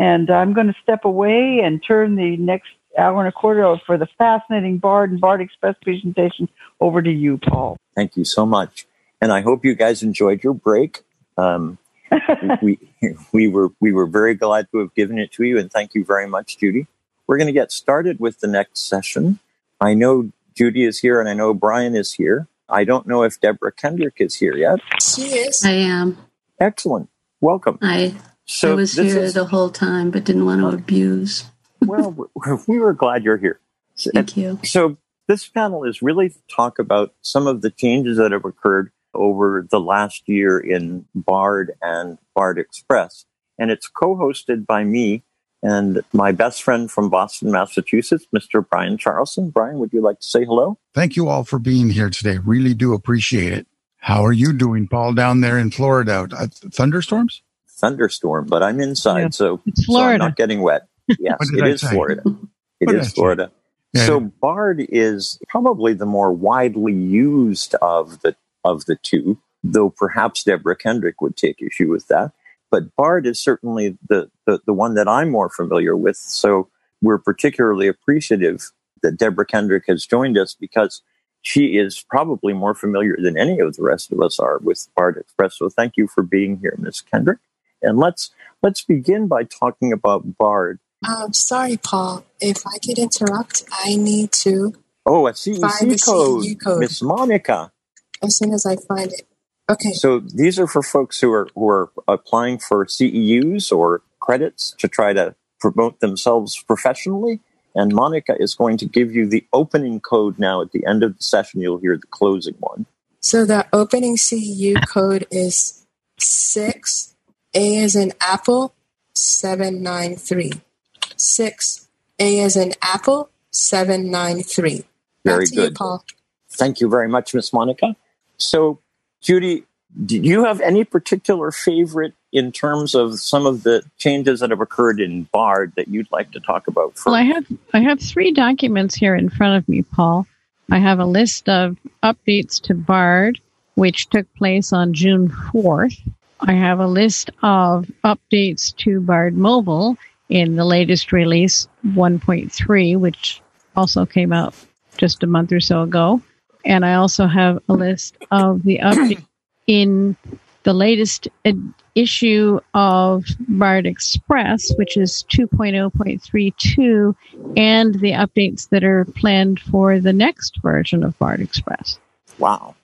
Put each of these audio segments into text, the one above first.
And I'm going to step away and turn the next hour and a quarter for the fascinating Bard and Bard Express presentation over to you, Paul. Thank you so much. And I hope you guys enjoyed your break. Um, we, we were we were very glad to have given it to you, and thank you very much, Judy. We're going to get started with the next session. I know Judy is here, and I know Brian is here. I don't know if Deborah Kendrick is here yet. She is. I am. Excellent. Welcome. I so I was here is, the whole time, but didn't want to abuse. well, we were glad you're here. Thank you. So this panel is really to talk about some of the changes that have occurred over the last year in Bard and Bard Express. And it's co-hosted by me and my best friend from Boston, Massachusetts, Mr. Brian Charlson. Brian, would you like to say hello? Thank you all for being here today. Really do appreciate it. How are you doing, Paul, down there in Florida? Uh, thunderstorms? Thunderstorm, but I'm inside, yeah. so, it's Florida. so I'm not getting wet. Yes, it is Florida. It is Florida. Yeah. So Bard is probably the more widely used of the of the two, though perhaps Deborah Kendrick would take issue with that. But Bard is certainly the, the, the one that I'm more familiar with. So we're particularly appreciative that Deborah Kendrick has joined us because she is probably more familiar than any of the rest of us are with Bard Express. So thank you for being here, Miss Kendrick. And let's let's begin by talking about Bard. Um, sorry, Paul. If I could interrupt, I need to. Oh, a CEC code, code. Miss Monica. As soon as I find it. Okay. So these are for folks who are who are applying for CEUs or credits to try to promote themselves professionally. And Monica is going to give you the opening code now at the end of the session. You'll hear the closing one. So the opening CEU code is six A as in apple seven nine three. Six A as in apple seven nine three. Very good, you, Paul. Thank you very much, Miss Monica. So Judy, do you have any particular favorite in terms of some of the changes that have occurred in Bard that you'd like to talk about? First? Well, I have I have three documents here in front of me, Paul. I have a list of updates to Bard, which took place on June 4th. I have a list of updates to Bard Mobile in the latest release 1.3, which also came out just a month or so ago. And I also have a list of the updates in the latest ed- issue of Bard Express, which is 2.0.32, and the updates that are planned for the next version of Bard Express. Wow,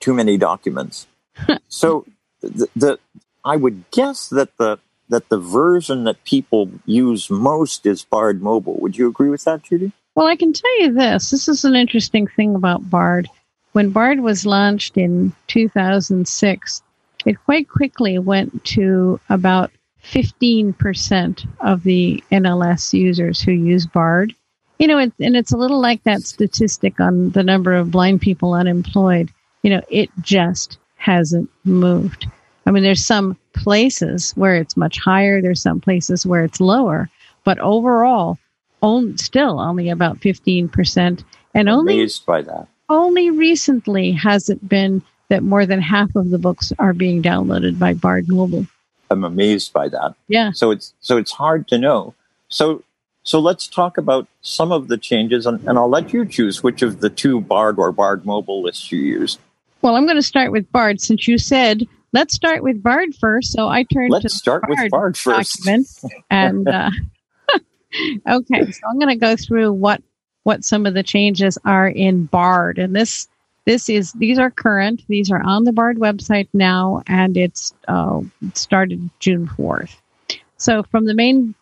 too many documents. so, the, the I would guess that the that the version that people use most is Bard Mobile. Would you agree with that, Judy? Well, I can tell you this. This is an interesting thing about Bard. When Bard was launched in 2006, it quite quickly went to about 15% of the NLS users who use Bard. You know, it, and it's a little like that statistic on the number of blind people unemployed. You know, it just hasn't moved. I mean, there's some places where it's much higher, there's some places where it's lower, but overall, only, still only about 15%. And only, amazed by that. Only recently has it been that more than half of the books are being downloaded by Bard Mobile. I'm amazed by that. Yeah. So it's so it's hard to know. So so let's talk about some of the changes, and, and I'll let you choose which of the two Bard or Bard Mobile lists you use. Well, I'm going to start with Bard since you said let's start with Bard first. So I turned let's to start Bard with Bard first. Document, and uh, okay, so I'm going to go through what what some of the changes are in Bard, and this this is these are current. These are on the Bard website now, and it's uh, started June 4th. So from the main,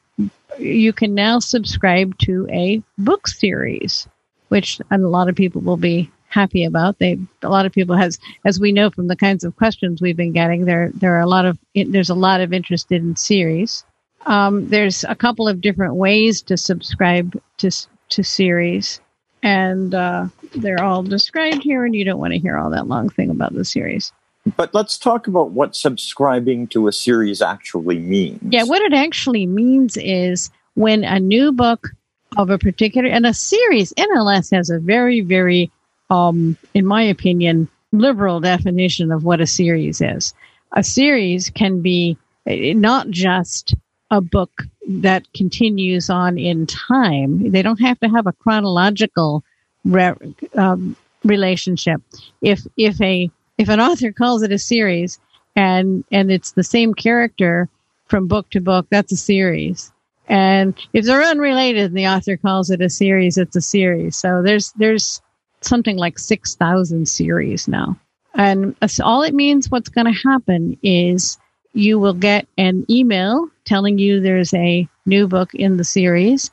you can now subscribe to a book series, which a lot of people will be happy about. They a lot of people has as we know from the kinds of questions we've been getting there there are a lot of there's a lot of interest in series. Um, there's a couple of different ways to subscribe to to series, and uh, they're all described here. And you don't want to hear all that long thing about the series. But let's talk about what subscribing to a series actually means. Yeah, what it actually means is when a new book of a particular and a series NLS has a very very um, in my opinion liberal definition of what a series is. A series can be eh, not just a book that continues on in time. They don't have to have a chronological re- um, relationship. If if a if an author calls it a series and and it's the same character from book to book, that's a series. And if they're unrelated and the author calls it a series, it's a series. So there's there's something like six thousand series now. And all it means what's going to happen is you will get an email telling you there's a new book in the series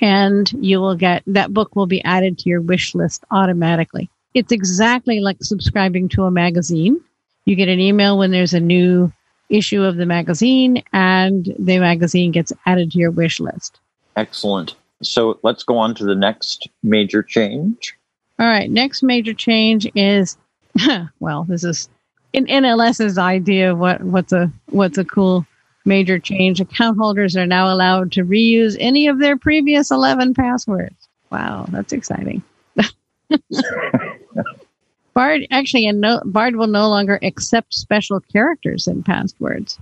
and you will get that book will be added to your wish list automatically. It's exactly like subscribing to a magazine. You get an email when there's a new issue of the magazine and the magazine gets added to your wish list. Excellent. So let's go on to the next major change. All right. Next major change is, well, this is in NLS's idea of what, what's a, what's a cool major change. Account holders are now allowed to reuse any of their previous 11 passwords. Wow. That's exciting. Bard actually, and no, Bard will no longer accept special characters in passwords.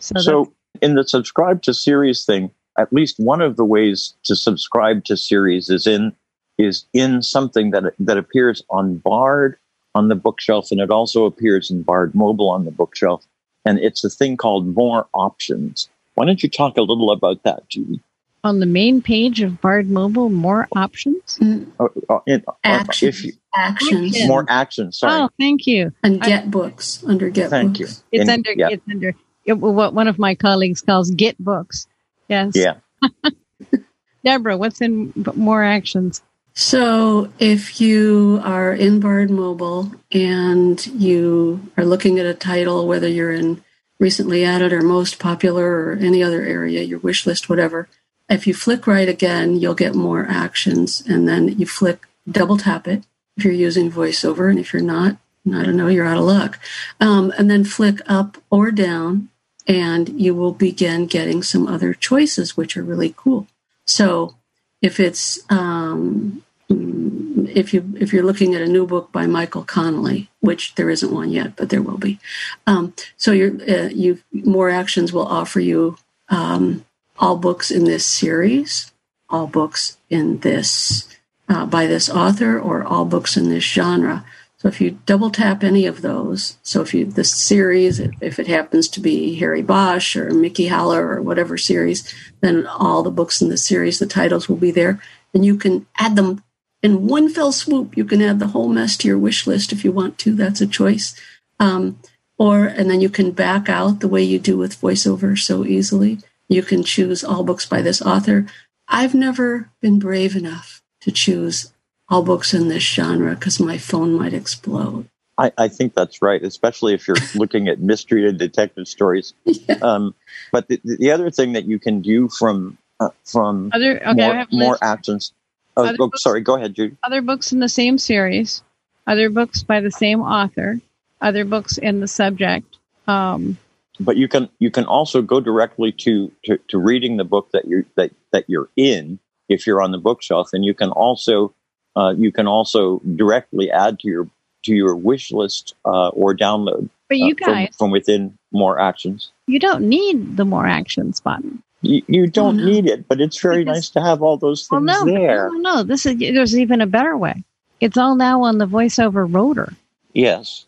So, so in the subscribe to series thing, at least one of the ways to subscribe to series is in is in something that that appears on Bard on the bookshelf, and it also appears in Bard Mobile on the bookshelf. And it's a thing called More Options. Why don't you talk a little about that, Judy? On the main page of Bard Mobile, more options. Mm. Uh, uh, in, uh, if you, actions. More actions. Sorry. Oh, thank you. And get I, books under get thank books. you. It's in, under. Yeah. It's under. It, what one of my colleagues calls get books. Yes. Yeah. Deborah, what's in more actions? So, if you are in Bard Mobile and you are looking at a title, whether you're in recently added or most popular or any other area, your wish list, whatever, if you flick right again, you'll get more actions. And then you flick, double tap it if you're using voiceover. And if you're not, I don't know, you're out of luck. Um, and then flick up or down, and you will begin getting some other choices, which are really cool. So, if it's um, if you if you're looking at a new book by Michael Connolly, which there isn't one yet, but there will be. Um, so you're uh, you more actions will offer you um, all books in this series, all books in this uh, by this author, or all books in this genre. So if you double tap any of those, so if you the series, if it happens to be Harry Bosch or Mickey Haller or whatever series, then all the books in the series, the titles will be there, and you can add them in one fell swoop. You can add the whole mess to your wish list if you want to. That's a choice. Um, or and then you can back out the way you do with voiceover so easily. You can choose all books by this author. I've never been brave enough to choose all books in this genre because my phone might explode. I, I, think that's right, especially if you're looking at mystery and detective stories. Yeah. Um, but the, the, other thing that you can do from uh, from other, okay, more, more actions. Oh, oh books, sorry, go ahead, Judy. Other books in the same series, other books by the same author, other books in the subject. Um, but you can you can also go directly to, to, to reading the book that you that that you're in if you're on the bookshelf, and you can also uh, you can also directly add to your to your wish list uh, or download. But you uh, guys from, from, within more actions. You don't need the more actions button. You, you don't need it, but it's very because, nice to have all those things well, no, there. No, no, this is there's even a better way. It's all now on the voiceover rotor. Yes.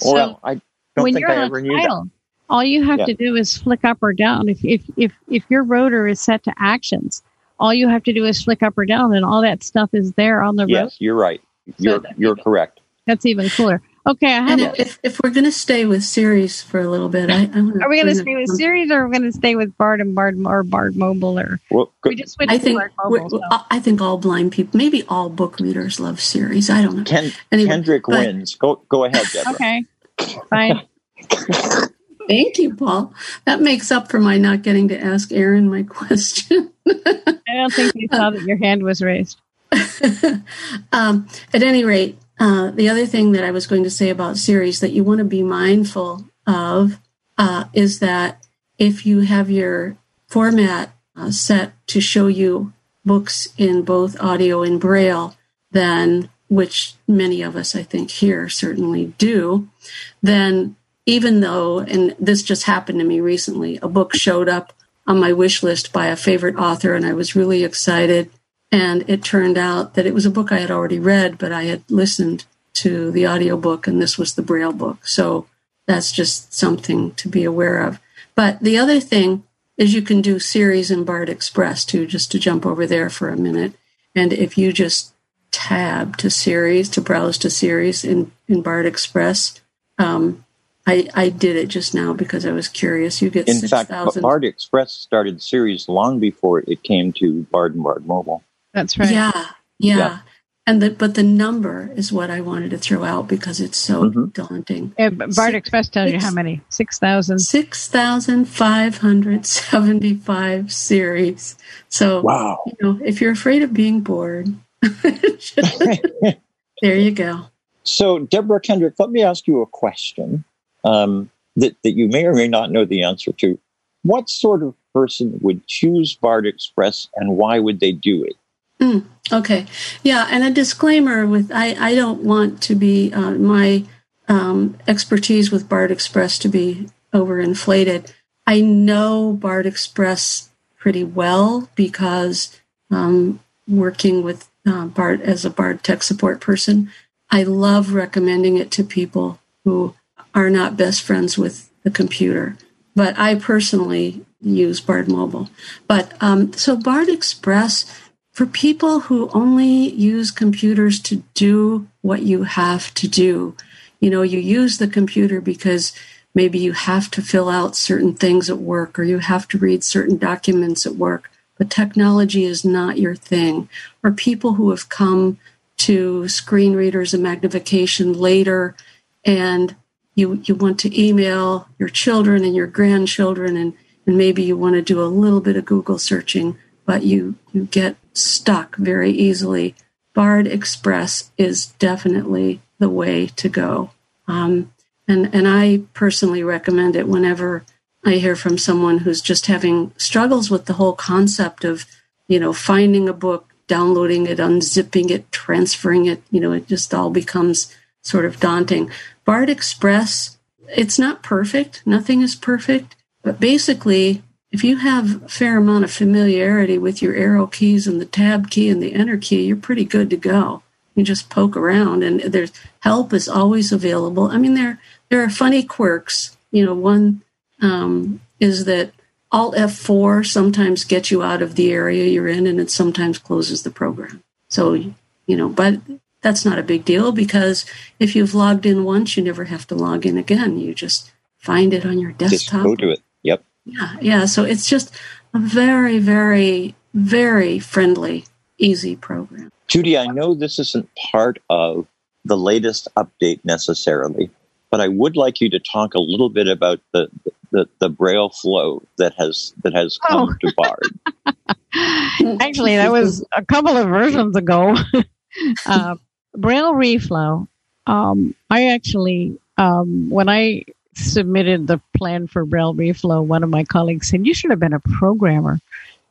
So well, I don't think I ever knew title, that. All you have yeah. to do is flick up or down. If if if if your rotor is set to actions, all you have to do is flick up or down, and all that stuff is there on the yes, road. you're right. You're so you're even, correct. That's even cooler. Okay, I have. And if, if we're going to stay with series for a little bit, I, are we going to stay with series, or are we going to stay with Bard and Bard or Bard Mobile, or well, we just switch I think Mobile, so. I think all blind people, maybe all book readers, love series. I don't know. Ken, anyway, Kendrick but, wins. Go go ahead, Deborah. Okay, fine. Thank you, Paul. That makes up for my not getting to ask Aaron my question. I don't think you saw that your hand was raised. um, at any rate, uh, the other thing that I was going to say about series that you want to be mindful of uh, is that if you have your format uh, set to show you books in both audio and braille, then which many of us I think here certainly do, then even though, and this just happened to me recently, a book showed up on my wish list by a favorite author, and I was really excited. And it turned out that it was a book I had already read, but I had listened to the audiobook, and this was the Braille book. So that's just something to be aware of. But the other thing is you can do series in Bard Express too, just to jump over there for a minute. And if you just tab to series, to browse to series in, in Bard Express, um, I, I did it just now because I was curious. You get in 6, fact, 000. Bard Express started series long before it came to Bard and Bard Mobile. That's right. Yeah, yeah. yeah. And the, but the number is what I wanted to throw out because it's so mm-hmm. daunting. Yeah, Bard Six, Express tells you how many? 6,000? 6,575 series. So, wow. you know, if you're afraid of being bored, there you go. So, Deborah Kendrick, let me ask you a question um, that, that you may or may not know the answer to. What sort of person would choose Bard Express and why would they do it? Mm, okay, yeah, and a disclaimer with I I don't want to be uh, my um, expertise with Bard Express to be overinflated. I know Bard Express pretty well because um, working with uh, Bard as a Bard tech support person, I love recommending it to people who are not best friends with the computer. But I personally use Bard Mobile. But um, so Bard Express for people who only use computers to do what you have to do. You know, you use the computer because maybe you have to fill out certain things at work or you have to read certain documents at work, but technology is not your thing. Or people who have come to screen readers and magnification later and you, you want to email your children and your grandchildren and, and maybe you want to do a little bit of Google searching, but you, you get stuck very easily, Bard Express is definitely the way to go. Um, and, and I personally recommend it whenever I hear from someone who's just having struggles with the whole concept of, you know, finding a book, downloading it, unzipping it, transferring it. You know, it just all becomes sort of daunting. Bard Express, it's not perfect. Nothing is perfect. But basically, if you have a fair amount of familiarity with your arrow keys and the tab key and the enter key, you're pretty good to go. You just poke around and there's help is always available. I mean, there, there are funny quirks. You know, one um, is that Alt F4 sometimes gets you out of the area you're in and it sometimes closes the program. So, you know, but that's not a big deal because if you've logged in once, you never have to log in again. You just find it on your desktop. Just go to it. Yep. Yeah, yeah. So it's just a very, very, very friendly, easy program. Judy, I know this isn't part of the latest update necessarily, but I would like you to talk a little bit about the the, the Braille flow that has that has come oh. to Bard. Actually, that was a couple of versions ago. uh, Braille reflow. Um, I actually, um, when I submitted the plan for Braille Reflow, one of my colleagues said, You should have been a programmer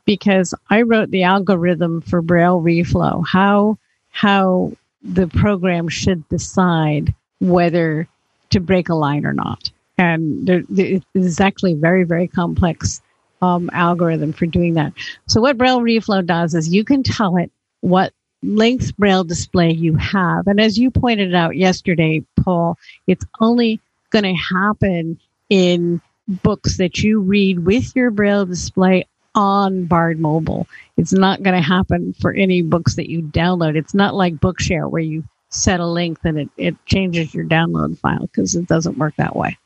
because I wrote the algorithm for Braille Reflow, how, how the program should decide whether to break a line or not. And there, it's actually very, very complex um, algorithm for doing that. So what Braille Reflow does is you can tell it what length Braille display you have. And as you pointed out yesterday, Paul, it's only going to happen in books that you read with your braille display on Bard Mobile. It's not going to happen for any books that you download. It's not like Bookshare where you set a length and it, it changes your download file because it doesn't work that way.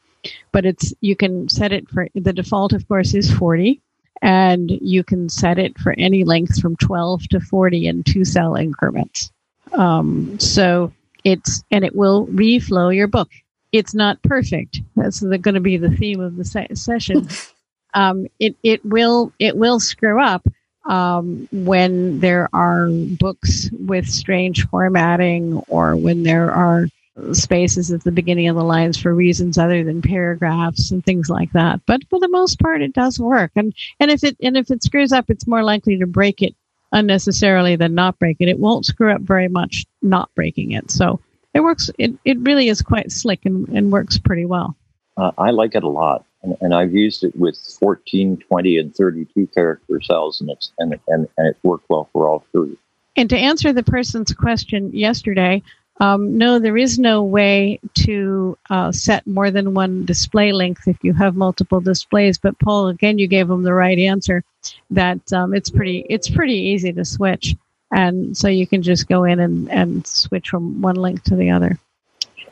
But it's you can set it for the default, of course, is 40, and you can set it for any length from 12 to 40 in two cell increments. Um, so it's and it will reflow your book it's not perfect. That's going to be the theme of the se- session. um, it it will it will screw up um, when there are books with strange formatting or when there are spaces at the beginning of the lines for reasons other than paragraphs and things like that. But for the most part, it does work. And and if it and if it screws up, it's more likely to break it unnecessarily than not break it. It won't screw up very much not breaking it. So it works. It, it really is quite slick and, and works pretty well. Uh, I like it a lot. and, and, I've used it with 14, 20, and 32 character cells, and it's and and, and it's worked well for all three. And to answer the person's question yesterday, um, no, there is no way to uh, set more than one display length if you have multiple displays. But Paul, again, you gave them the right answer. That um, it's pretty it's pretty easy to switch, and so you can just go in and, and switch from one link to the other.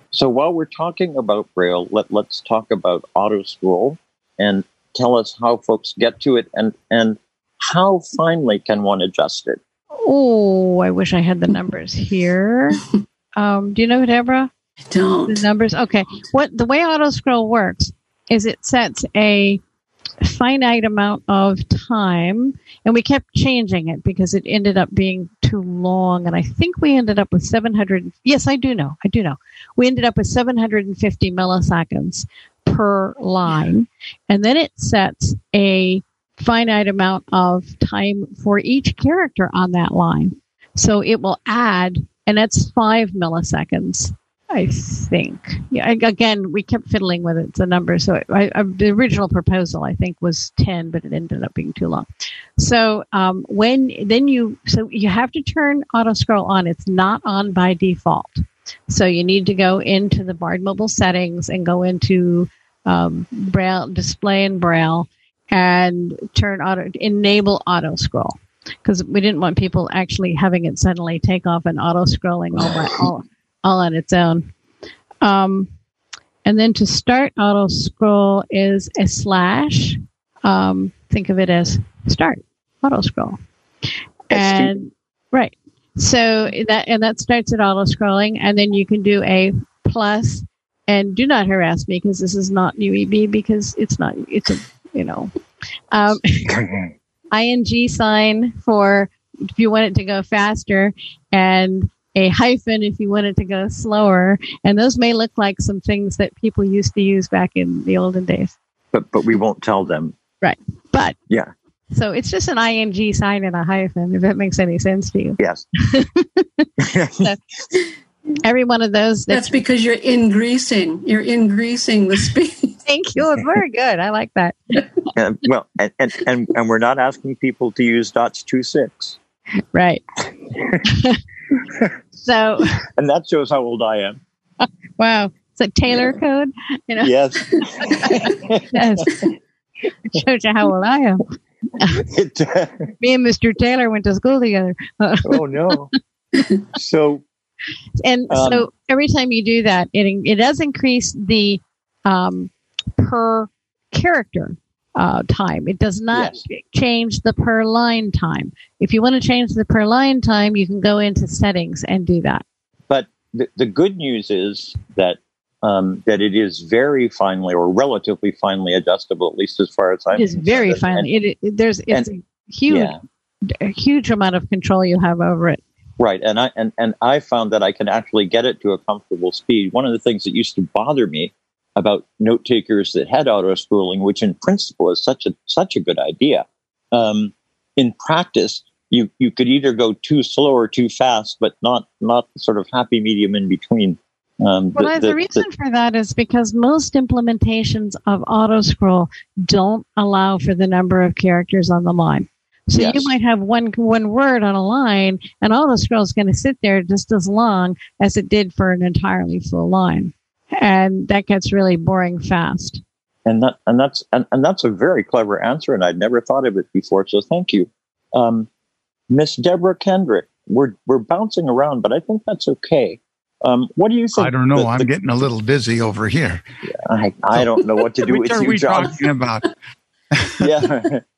So while we're talking about Braille, let let's talk about Auto Scroll and tell us how folks get to it and and how finely can one adjust it. Oh, I wish I had the numbers here. Um, do you know, Deborah? I don't. The numbers? Okay. What the way auto scroll works is it sets a finite amount of time and we kept changing it because it ended up being too long and i think we ended up with 700 yes i do know i do know we ended up with 750 milliseconds per line and then it sets a finite amount of time for each character on that line so it will add and that's five milliseconds. I think. Yeah. Again, we kept fiddling with it, the number. So I, I, the original proposal, I think, was ten, but it ended up being too long. So um, when then you so you have to turn auto scroll on. It's not on by default. So you need to go into the Bard mobile settings and go into um, Braille display and Braille and turn auto enable auto scroll because we didn't want people actually having it suddenly take off and auto scrolling all, by, all, all on its own. Um, and then to start auto scroll is a slash. Um, think of it as start auto scroll. And right. So that and that starts at auto scrolling, and then you can do a. And do not harass me because this is not UEB because it's not. It's a you know. Um, ing sign for if you want it to go faster and a hyphen if you want it to go slower. And those may look like some things that people used to use back in the olden days. But but we won't tell them. Right. But yeah. So it's just an ing sign and a hyphen, if that makes any sense to you. Yes. so, every one of those. That's because you're increasing. You're increasing the speed. Thank you. Very good. I like that. and, well, and, and, and, and we're not asking people to use dots two six. Right. so. And that shows how old I am. Wow. It's a Taylor code. You know? Yes. yes. It shows you how old I am. It, uh, Me and Mr. Taylor went to school together. oh no. So and um, so every time you do that, it it does increase the um, per character uh, time. It does not yes. change the per line time. If you want to change the per line time, you can go into settings and do that. But the, the good news is that um, that it is very finely or relatively finely adjustable, at least as far as I'm. It is very finely. And, it, it, there's it's and, a huge, yeah. a huge amount of control you have over it. Right, and I and, and I found that I can actually get it to a comfortable speed. One of the things that used to bother me about note takers that had auto scrolling, which in principle is such a such a good idea, um, in practice you you could either go too slow or too fast, but not not sort of happy medium in between. Um, well, the, the, the reason the, for that is because most implementations of auto scroll don't allow for the number of characters on the line. So yes. you might have one one word on a line, and auto scroll is going to sit there just as long as it did for an entirely full line, and that gets really boring fast. And that and that's and, and that's a very clever answer, and I'd never thought of it before. So thank you, um, Miss Deborah Kendrick. We're we're bouncing around, but I think that's okay. Um, what do you think? I don't know. The, I'm getting a little dizzy over here. I, I don't know what to do with you, we John. talking about? yeah.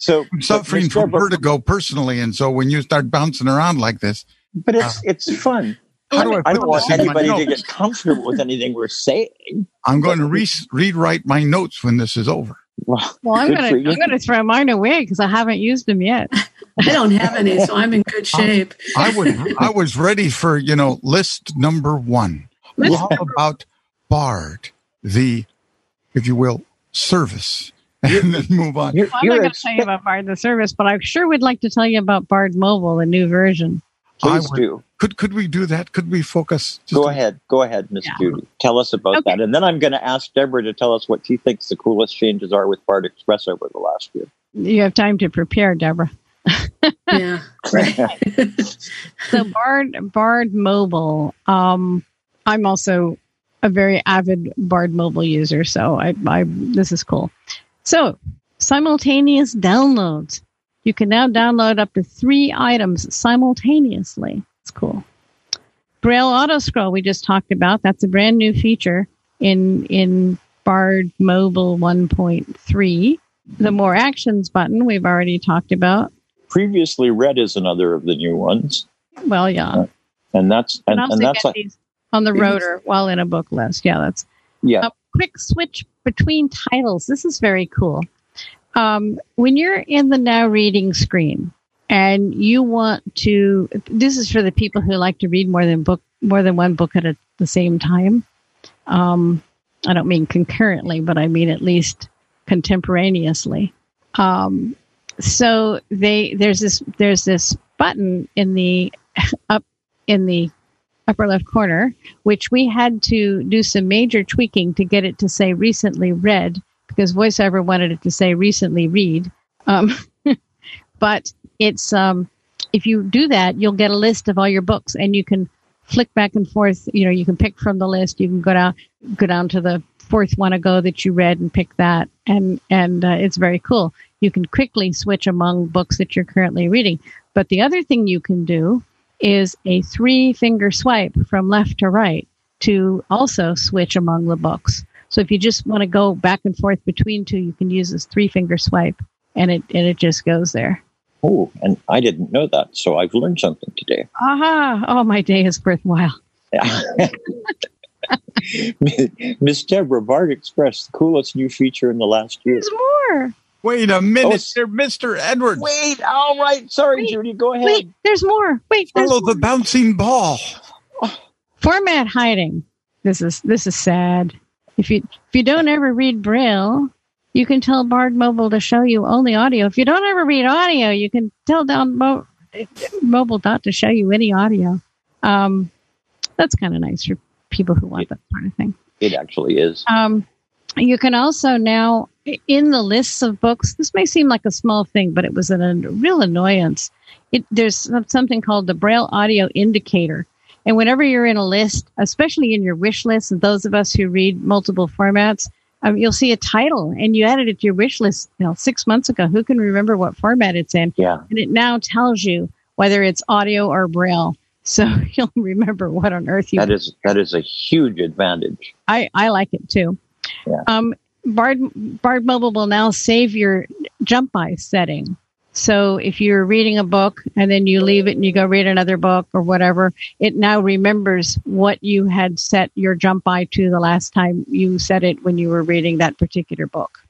So I'm suffering from vertigo personally, and so when you start bouncing around like this, but it's uh, it's fun. How do I, I don't want anybody to get comfortable with anything we're saying. I'm going to re- rewrite my notes when this is over. Well, well I'm going to I'm going to throw mine away because I haven't used them yet. I don't have any, so I'm in good shape. I, I would I was ready for you know list number one. List How about Bard, the, if you will, service and then move on. You're, well, I'm not going to tell you about Bard the service, but I sure would like to tell you about Bard Mobile, the new version. Please would, do. Could could we do that? Could we focus? Go ahead. Go ahead, Miss yeah. Judy. Tell us about okay. that, and then I'm going to ask Deborah to tell us what she thinks the coolest changes are with Bard Express over the last year. You have time to prepare, Deborah. yeah, so Bard Bard Mobile. Um, I'm also a very avid Bard Mobile user, so I, I this is cool. So simultaneous downloads. You can now download up to three items simultaneously. It's cool. Braille auto scroll we just talked about. That's a brand new feature in in Bard Mobile 1.3. The more actions button we've already talked about. Previously read is another of the new ones. Well, yeah. Uh, and that's and, and that's like, on the rotor while in a book list. Yeah, that's yeah. A quick switch between titles. This is very cool. Um, when you're in the now reading screen and you want to, this is for the people who like to read more than book, more than one book at a, the same time. Um, I don't mean concurrently, but I mean at least contemporaneously. Um, so they there's this there's this button in the up in the upper left corner, which we had to do some major tweaking to get it to say recently read because VoiceOver wanted it to say recently read. Um, but it's um, if you do that, you'll get a list of all your books, and you can flick back and forth. You know, you can pick from the list. You can go down go down to the fourth one ago that you read and pick that, and and uh, it's very cool. You can quickly switch among books that you're currently reading. But the other thing you can do is a three finger swipe from left to right to also switch among the books. So if you just want to go back and forth between two, you can use this three finger swipe and it, and it just goes there. Oh, and I didn't know that. So I've learned something today. Aha. Oh, my day is worthwhile. Yeah. Miss Deborah, Bard Express, the coolest new feature in the last year. There's more. Wait a minute, oh, Mr. Edwards. Wait, all right. Sorry, wait, Judy. Go ahead. Wait, there's more. Wait, follow the bouncing ball. Format hiding. This is this is sad. If you if you don't ever read Braille, you can tell Bard Mobile to show you only audio. If you don't ever read audio, you can tell down Mo- Mobile Dot to show you any audio. Um, that's kind of nice for people who want that sort of thing. It actually is. Um, you can also now, in the lists of books, this may seem like a small thing, but it was a real annoyance. It, there's something called the Braille Audio Indicator. And whenever you're in a list, especially in your wish list, and those of us who read multiple formats, um, you'll see a title and you added it to your wish list you know, six months ago. Who can remember what format it's in? Yeah. And it now tells you whether it's audio or Braille. So you'll remember what on earth you. That is that is a huge advantage. I I like it too. Yeah. Um, Bard Bard Mobile will now save your jump by setting. So if you're reading a book and then you leave it and you go read another book or whatever, it now remembers what you had set your jump by to the last time you set it when you were reading that particular book.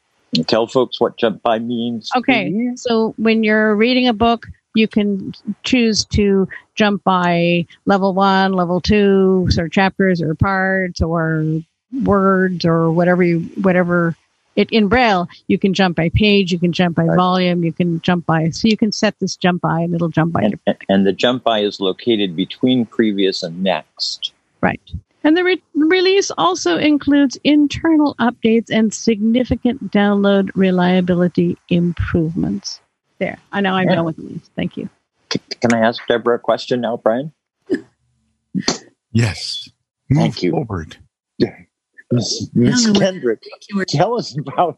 Tell folks what jump by means. Okay. So when you're reading a book, you can choose to jump by level one, level two, or chapters or parts or words or whatever you whatever it in braille you can jump by page you can jump by right. volume you can jump by so you can set this jump by and it'll jump by and, and the jump by is located between previous and next. Right. And the re- release also includes internal updates and significant download reliability improvements. There. I know i'm yeah. done with the list. Thank you. C- can i ask deborah a question now brian? Yes. Move thank you. forward Miss Kendrick, tell us about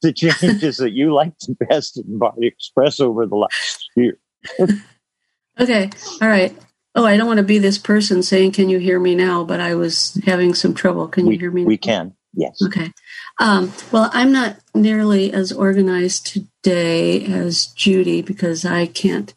the changes that you liked the best in Bard Express over the last year. okay, all right. Oh, I don't want to be this person saying, "Can you hear me now?" But I was having some trouble. Can we, you hear me? We now? can. Yes. Okay. Um, well, I'm not nearly as organized today as Judy because I can't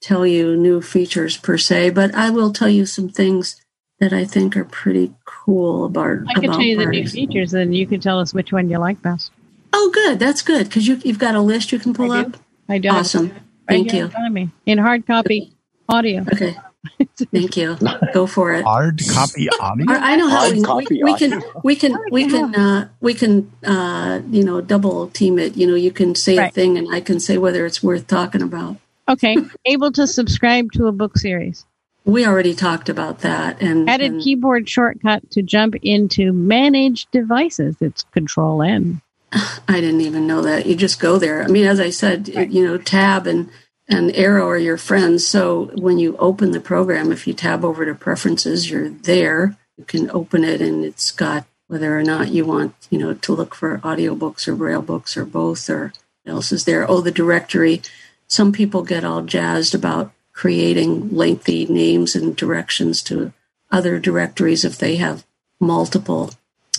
tell you new features per se, but I will tell you some things that I think are pretty cool about. I can tell you the new features, and you can tell us which one you like best. Oh, good. That's good because you, you've got a list you can pull I up. I do. Awesome. Right Thank you. In, me. in hard copy audio. Okay. Thank you. Go for it. Hard copy audio. I know how we, we, we, can we can we can uh, we can uh, you know double team it. You know, you can say right. a thing, and I can say whether it's worth talking about. Okay. Able to subscribe to a book series. We already talked about that. And added and, keyboard shortcut to jump into manage devices. It's Control N. I didn't even know that. You just go there. I mean, as I said, right. you know, tab and and arrow are your friends. So when you open the program, if you tab over to preferences, you're there. You can open it and it's got whether or not you want, you know, to look for audiobooks or braille books or both or else is there. Oh, the directory. Some people get all jazzed about creating lengthy names and directions to other directories if they have multiple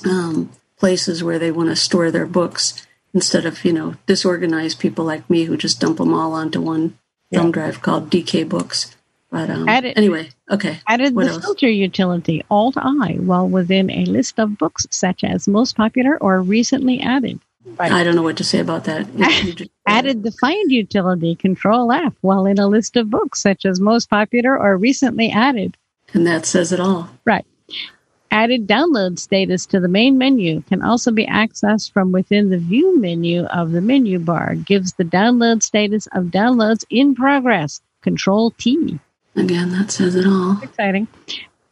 um, places where they want to store their books instead of you know disorganized people like me who just dump them all onto one yeah. thumb drive called DK Books. But um, added, anyway, okay. Added what the else? filter utility Alt I while within a list of books such as most popular or recently added. Right. I don't know what to say about that. Just, added the find utility Control F while in a list of books such as most popular or recently added. And that says it all. Right. Added download status to the main menu can also be accessed from within the view menu of the menu bar. Gives the download status of downloads in progress. Control T. Again, that says it all. Exciting.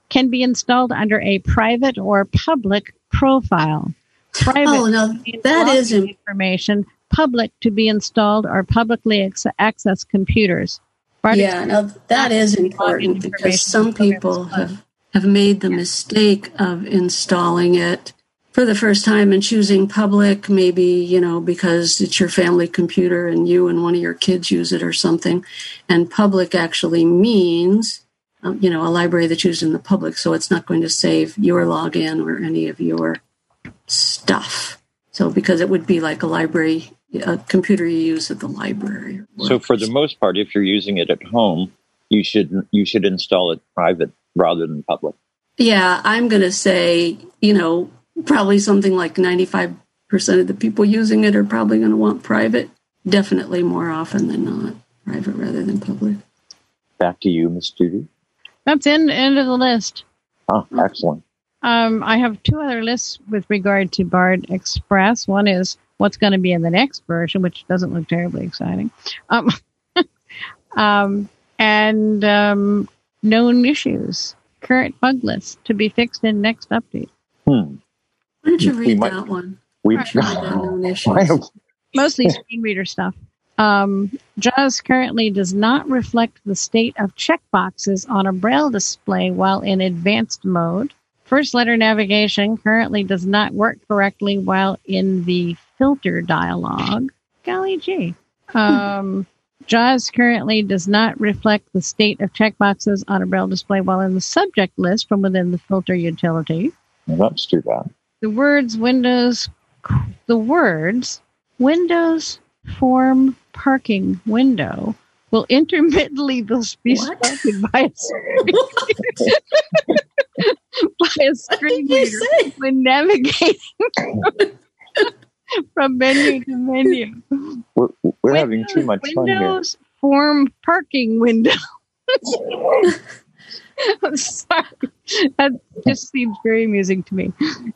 Can be installed under a private or public profile. Private oh, no, that is information. Public to be installed or publicly ex- access computers. yeah, no, that is important because some people have have made the mistake of installing it for the first time and choosing public, maybe, you know, because it's your family computer and you and one of your kids use it or something. And public actually means, um, you know, a library that's used in the public. So it's not going to save your login or any of your stuff. So because it would be like a library, a computer you use at the library. So for the most part, if you're using it at home, you should you should install it private rather than public. Yeah, I'm going to say, you know, probably something like 95% of the people using it are probably going to want private, definitely more often than not, private rather than public. Back to you, Ms. Judy. That's in end of the list. Oh, excellent. Um, I have two other lists with regard to Bard Express. One is what's going to be in the next version, which doesn't look terribly exciting. Um, um, and um, known issues, current bug list to be fixed in next update. Hmm. Why did you read might, that one? We've got mostly screen reader stuff. Um, JAWS currently does not reflect the state of checkboxes on a braille display while in advanced mode. First letter navigation currently does not work correctly while in the filter dialog. Golly gee. Um, JAWS currently does not reflect the state of checkboxes on a Braille display while in the subject list from within the filter utility. Well, that's too bad. The words Windows, the words Windows form parking window will intermittently be spoken by a screen, by a screen reader when navigating from menu to menu. We're, we're Windows, having too much fun here. Windows form parking window. I'm sorry. That just seems very amusing to me.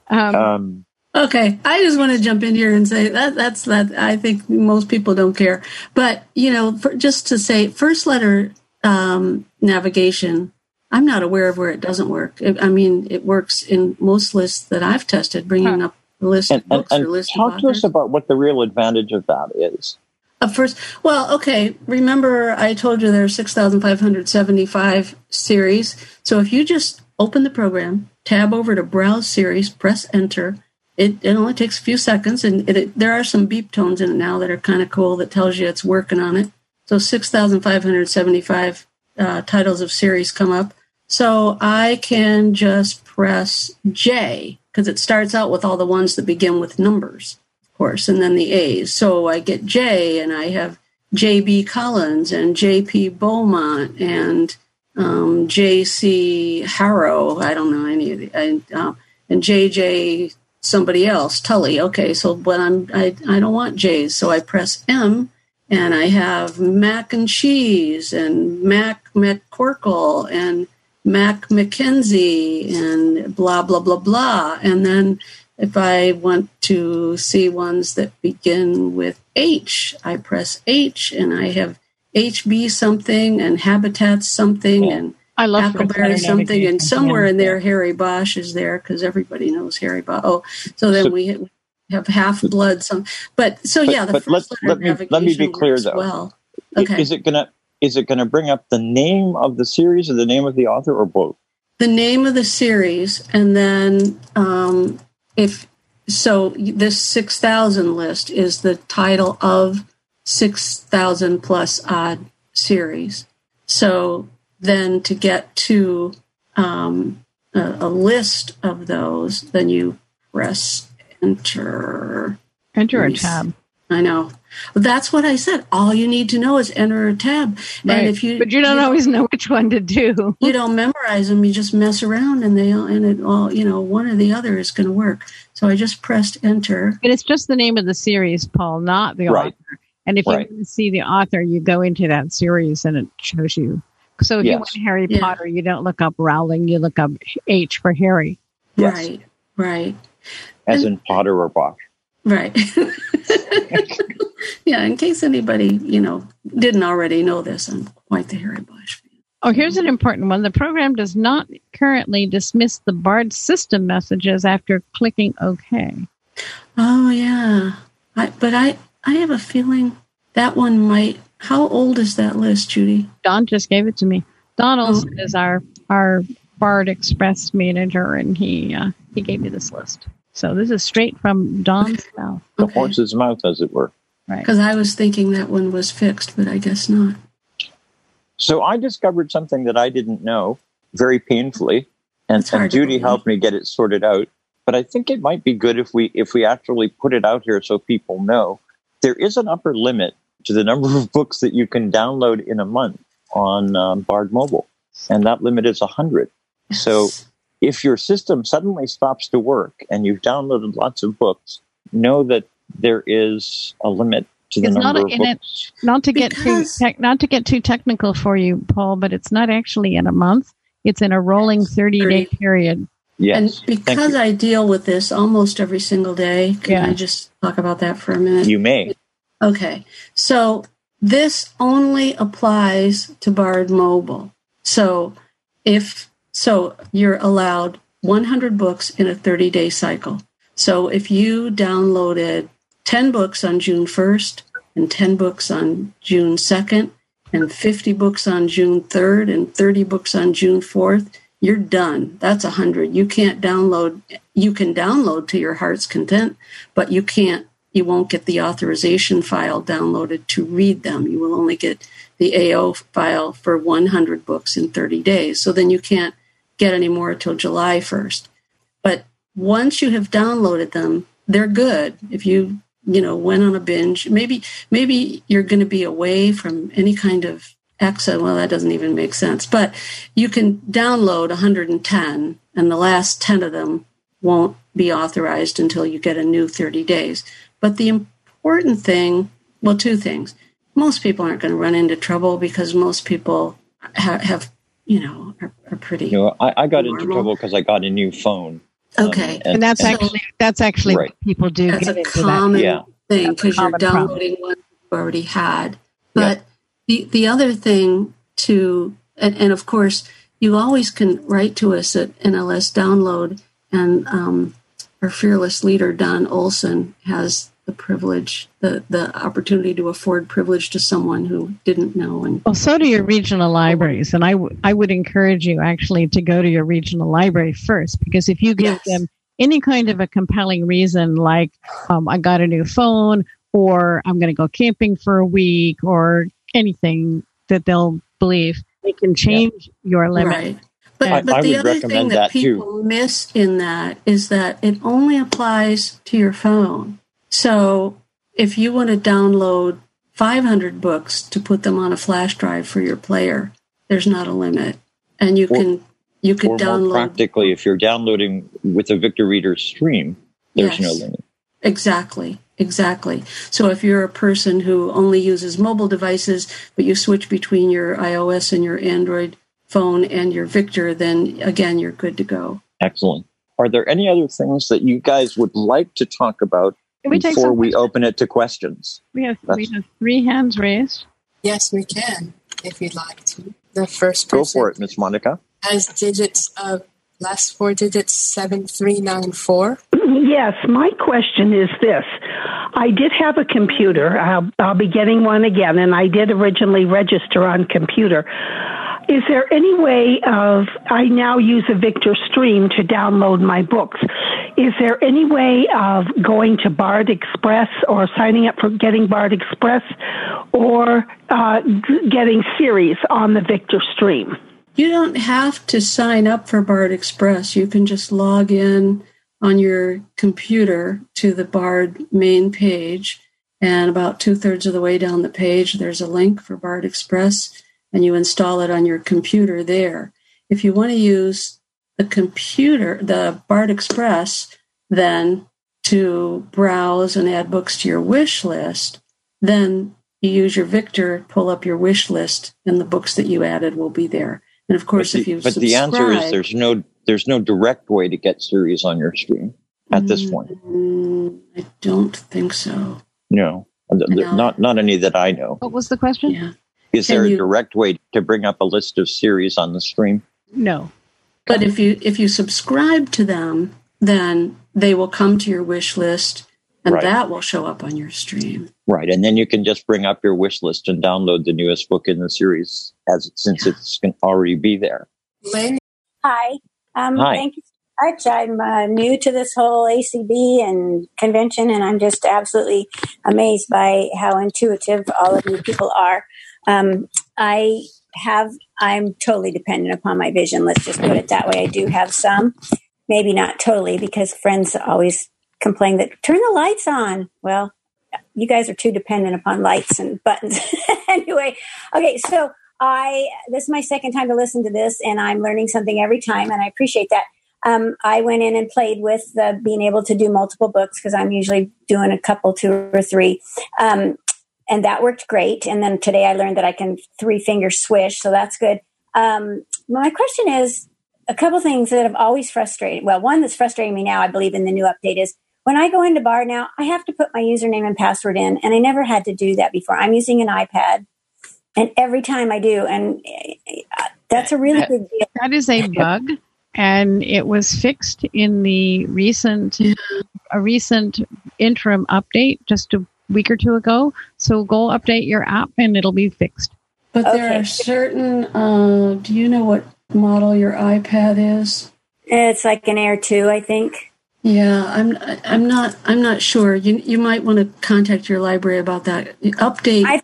Um, um, okay, I just want to jump in here and say that that's that. I think most people don't care, but you know, for, just to say, first letter um, navigation. I'm not aware of where it doesn't work. I mean, it works in most lists that I've tested, bringing huh. up list and, and, and list talk to us about what the real advantage of that is. Uh, first, well, okay. Remember, I told you there are six thousand five hundred seventy-five series. So if you just open the program, tab over to Browse Series, press Enter. It, it only takes a few seconds, and it, it, there are some beep tones in it now that are kind of cool that tells you it's working on it. So six thousand five hundred seventy-five uh, titles of series come up. So I can just press J because it starts out with all the ones that begin with numbers, of course, and then the A's. So I get J, and I have J.B. Collins and J.P. Beaumont and um, J.C. Harrow. I don't know any of the, I, uh, and J.J. somebody else, Tully. Okay, so when I'm, I, I don't want J's, so I press M, and I have mac and cheese and Mac McCorkle and Mac McKenzie and blah, blah, blah, blah. And then if I want to see ones that begin with H, I press H and I have HB something and Habitat something and I love Huckleberry something, and somewhere in there, Harry Bosch is there because everybody knows Harry Bosch. Oh, so then so, we have half blood. Some, but so but, yeah. The but let let me let me be clear though. Well, okay. Is it gonna is it gonna bring up the name of the series or the name of the author or both? The name of the series, and then um, if so, this six thousand list is the title of six thousand plus odd series. So then to get to um, a, a, list of those, then you press enter. Enter a tab. I know. That's what I said. All you need to know is enter a tab. Right. And if you But you don't you always know which one to do. you don't memorize them, you just mess around and they and it all, you know, one or the other is going to work. So I just pressed enter. And it's just the name of the series, Paul, not the right. author. And if right. you want to see the author, you go into that series and it shows you. So if yes. you want Harry yeah. Potter, you don't look up Rowling, you look up H for Harry. Yes. Right, right. As and, in Potter or Bosch. Right. yeah, in case anybody, you know, didn't already know this, I'm quite the Harry Bosch fan. Oh, here's an important one. The program does not currently dismiss the BARD system messages after clicking OK. Oh, yeah. I, but I, I have a feeling that one might. How old is that list, Judy? Don just gave it to me. Donald oh. is our our Bard Express manager, and he uh, he gave me this list. So this is straight from Don's mouth. The okay. horse's mouth, as it were. Right. Because I was thinking that one was fixed, but I guess not. So I discovered something that I didn't know very painfully, and, and Judy helped me get it sorted out. But I think it might be good if we if we actually put it out here so people know there is an upper limit to the number of books that you can download in a month on um, Bard Mobile, and that limit is 100. So if your system suddenly stops to work and you've downloaded lots of books, know that there is a limit to the it's number not, of books. It, not to get too te- not to get too technical for you, Paul, but it's not actually in a month. It's in a rolling 30 day period. Yes. And because I deal with this almost every single day, can yeah. I just talk about that for a minute? You may. Okay. So this only applies to Bard Mobile. So if so you're allowed 100 books in a 30-day cycle. So if you downloaded 10 books on June 1st and 10 books on June 2nd and 50 books on June 3rd and 30 books on June 4th, you're done. That's hundred. You can't download. You can download to your heart's content, but you can't. You won't get the authorization file downloaded to read them. You will only get the AO file for 100 books in 30 days. So then you can't get any more till July 1st. But once you have downloaded them, they're good. If you you know went on a binge, maybe maybe you're going to be away from any kind of Exa, well, that doesn't even make sense. But you can download 110, and the last 10 of them won't be authorized until you get a new 30 days. But the important thing, well, two things. Most people aren't going to run into trouble because most people ha- have, you know, are, are pretty. You know, I, I got normal. into trouble because I got a new phone. Okay, um, and, and, that's and actually that's actually right. what people do. That's a common that. yeah. thing because you're downloading problem. one you already had. But yeah. The, the other thing to, and, and of course, you always can write to us at NLS Download, and um, our fearless leader, Don Olson, has the privilege, the, the opportunity to afford privilege to someone who didn't know. And well, so do your regional libraries, and I, w- I would encourage you actually to go to your regional library first, because if you give yes. them any kind of a compelling reason, like um, I got a new phone, or I'm going to go camping for a week, or anything that they'll believe. They can change yeah. your limit. Right. But, I, but I the other thing that, that people too. miss in that is that it only applies to your phone. So if you want to download 500 books to put them on a flash drive for your player, there's not a limit, and you or, can you could download. practically, if you're downloading with a Victor Reader stream, there's yes, no limit. Exactly. Exactly. So if you're a person who only uses mobile devices, but you switch between your iOS and your Android phone and your Victor, then again, you're good to go. Excellent. Are there any other things that you guys would like to talk about before we open it to questions? We have, we have three hands raised. Yes, we can, if you'd like to. The first person. Go for it, Miss Monica. Has digits of last four digits 7394. Yes, my question is this. I did have a computer. I'll, I'll be getting one again, and I did originally register on computer. Is there any way of, I now use a Victor Stream to download my books. Is there any way of going to Bard Express or signing up for getting Bard Express or uh, getting series on the Victor Stream? You don't have to sign up for Bard Express. You can just log in on your computer to the Bard main page. And about two thirds of the way down the page, there's a link for Bard Express and you install it on your computer there. If you want to use the computer, the Bard Express, then to browse and add books to your wish list, then you use your Victor, pull up your wish list, and the books that you added will be there. And of course, but if you but the answer is there's no there's no direct way to get series on your stream at this mm, point. I don't think so. No, not not any that I know. What was the question? Yeah. Is Can there a you, direct way to bring up a list of series on the stream? No. But if you if you subscribe to them, then they will come to your wish list and right. that will show up on your stream. Right. And then you can just bring up your wish list and download the newest book in the series as since yeah. it's can already be there. Lynn. Hi. Um, Hi. Thank you so much. I'm uh, new to this whole ACB and convention, and I'm just absolutely amazed by how intuitive all of you people are. Um, I have, I'm totally dependent upon my vision. Let's just put it that way. I do have some, maybe not totally, because friends always complain that turn the lights on. Well, you guys are too dependent upon lights and buttons. anyway, okay, so I this is my second time to listen to this, and I'm learning something every time, and I appreciate that. Um, I went in and played with the, being able to do multiple books because I'm usually doing a couple, two or three. Um, and that worked great. And then today I learned that I can three finger swish, so that's good. Um, my question is a couple things that have always frustrated. Well, one that's frustrating me now, I believe, in the new update is when I go into bar now, I have to put my username and password in, and I never had to do that before. I'm using an iPad, and every time I do, and uh, that's a really big deal. That is a bug, and it was fixed in the recent a recent interim update just a week or two ago. So go update your app, and it'll be fixed. But okay. there are certain. Uh, do you know what model your iPad is? It's like an Air Two, I think. Yeah, I'm. I'm not. I'm not sure. You you might want to contact your library about that update. I've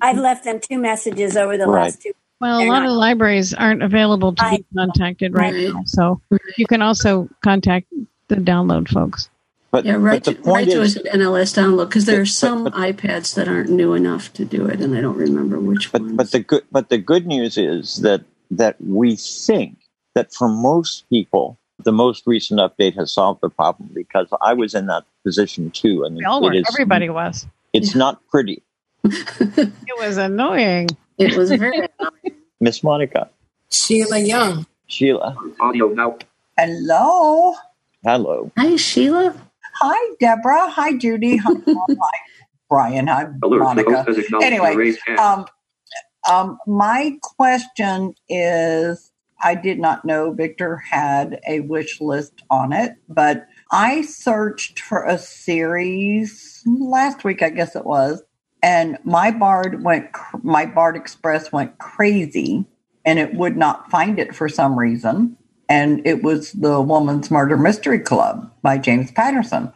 I've left them two messages over the right. last two. Well, They're a lot not, of libraries aren't available to I, be contacted right, right, now, so you can also contact the download folks. But yeah, write, but to, write is, to us at NLS download because there are some but, but, iPads that aren't new enough to do it, and I don't remember which but, ones. But the good but the good news is that that we think that for most people the most recent update has solved the problem because I was in that position too, and it is, everybody was. It's yeah. not pretty. it was annoying. It was very annoying. Miss Monica. Sheila Young. Sheila. Audio now. Hello. Hello. Hi, Sheila. Hi, Deborah. Hi, Judy. Hi, hi Brian. Hi, Monica. Anyway, um, um, my question is I did not know Victor had a wish list on it, but I searched for a series last week, I guess it was, and my Bard went, my Bard Express went crazy, and it would not find it for some reason. And it was the Woman's Murder Mystery Club by James Patterson.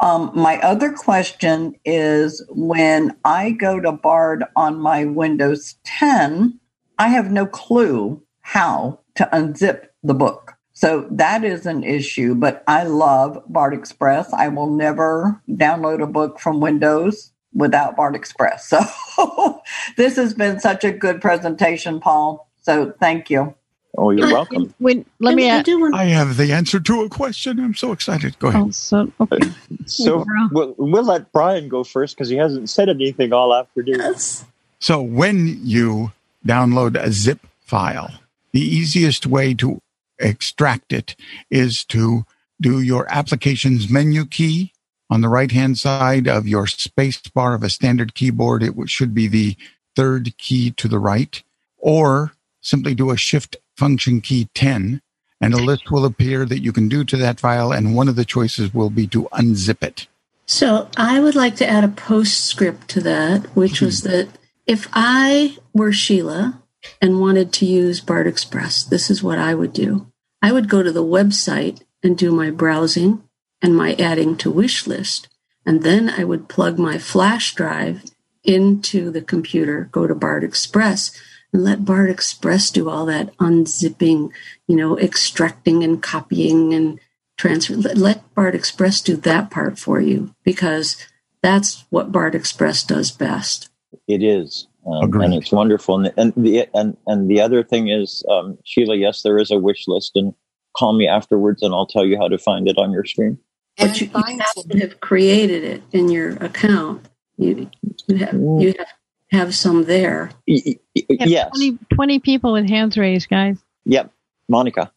Um, my other question is when I go to Bard on my Windows 10, I have no clue how to unzip the book. So that is an issue, but I love Bard Express. I will never download a book from Windows without Bard Express. So this has been such a good presentation, Paul. So thank you. Oh, you're welcome. When, let me. Add, I have the answer to a question. I'm so excited. Go ahead. Oh, so okay. so we'll, we'll let Brian go first because he hasn't said anything all afternoon. Yes. So when you download a zip file, the easiest way to extract it is to do your applications menu key on the right hand side of your space bar of a standard keyboard. It should be the third key to the right. or simply do a shift function key 10 and a list will appear that you can do to that file. And one of the choices will be to unzip it. So I would like to add a postscript to that, which was hmm. that if I were Sheila and wanted to use BARD Express, this is what I would do. I would go to the website and do my browsing and my adding to wish list. And then I would plug my flash drive into the computer, go to BARD Express, and let BARD Express do all that unzipping, you know, extracting and copying and transfer. Let BARD Express do that part for you because that's what BARD Express does best. It is. Um, and it's wonderful. And, and the and and the other thing is, um, Sheila. Yes, there is a wish list, and call me afterwards, and I'll tell you how to find it on your screen. But you, you have to have created it in your account. You you have mm. you have have some there. yes. 20, 20 people with hands raised, guys. Yep. Monica.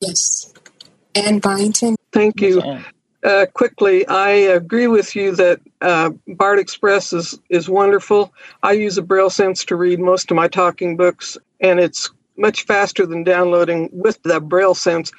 Yes. Ann Byington. Thank you. Uh, quickly, I agree with you that uh, BARD Express is, is wonderful. I use a Braille Sense to read most of my talking books, and it's much faster than downloading with the Braille Sense.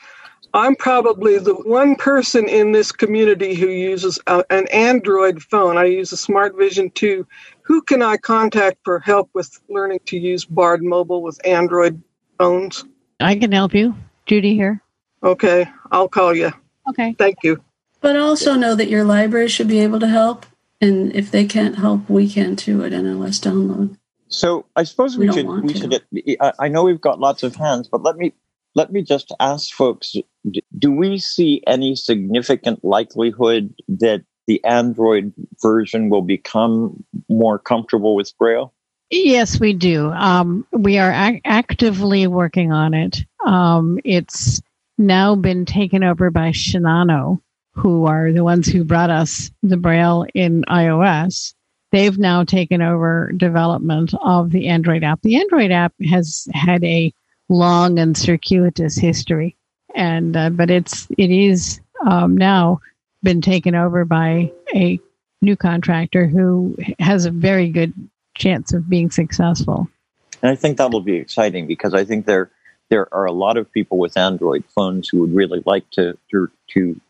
I'm probably the one person in this community who uses a, an Android phone. I use a Smart Vision 2. Who can I contact for help with learning to use Bard Mobile with Android phones? I can help you. Judy here. Okay, I'll call you. Okay. Thank you. But also know that your library should be able to help. And if they can't help, we can too at NLS Download. So I suppose we, we should we to. should get. I know we've got lots of hands, but let me let me just ask folks: Do we see any significant likelihood that the Android version will become more comfortable with Braille? Yes, we do. Um, we are ac- actively working on it. Um, it's now been taken over by Shinano, who are the ones who brought us the Braille in iOS. They've now taken over development of the Android app. The Android app has had a long and circuitous history, and uh, but it's it is um, now been taken over by a new contractor who has a very good chance of being successful. And I think that will be exciting because I think there there are a lot of people with Android phones who would really like to to, to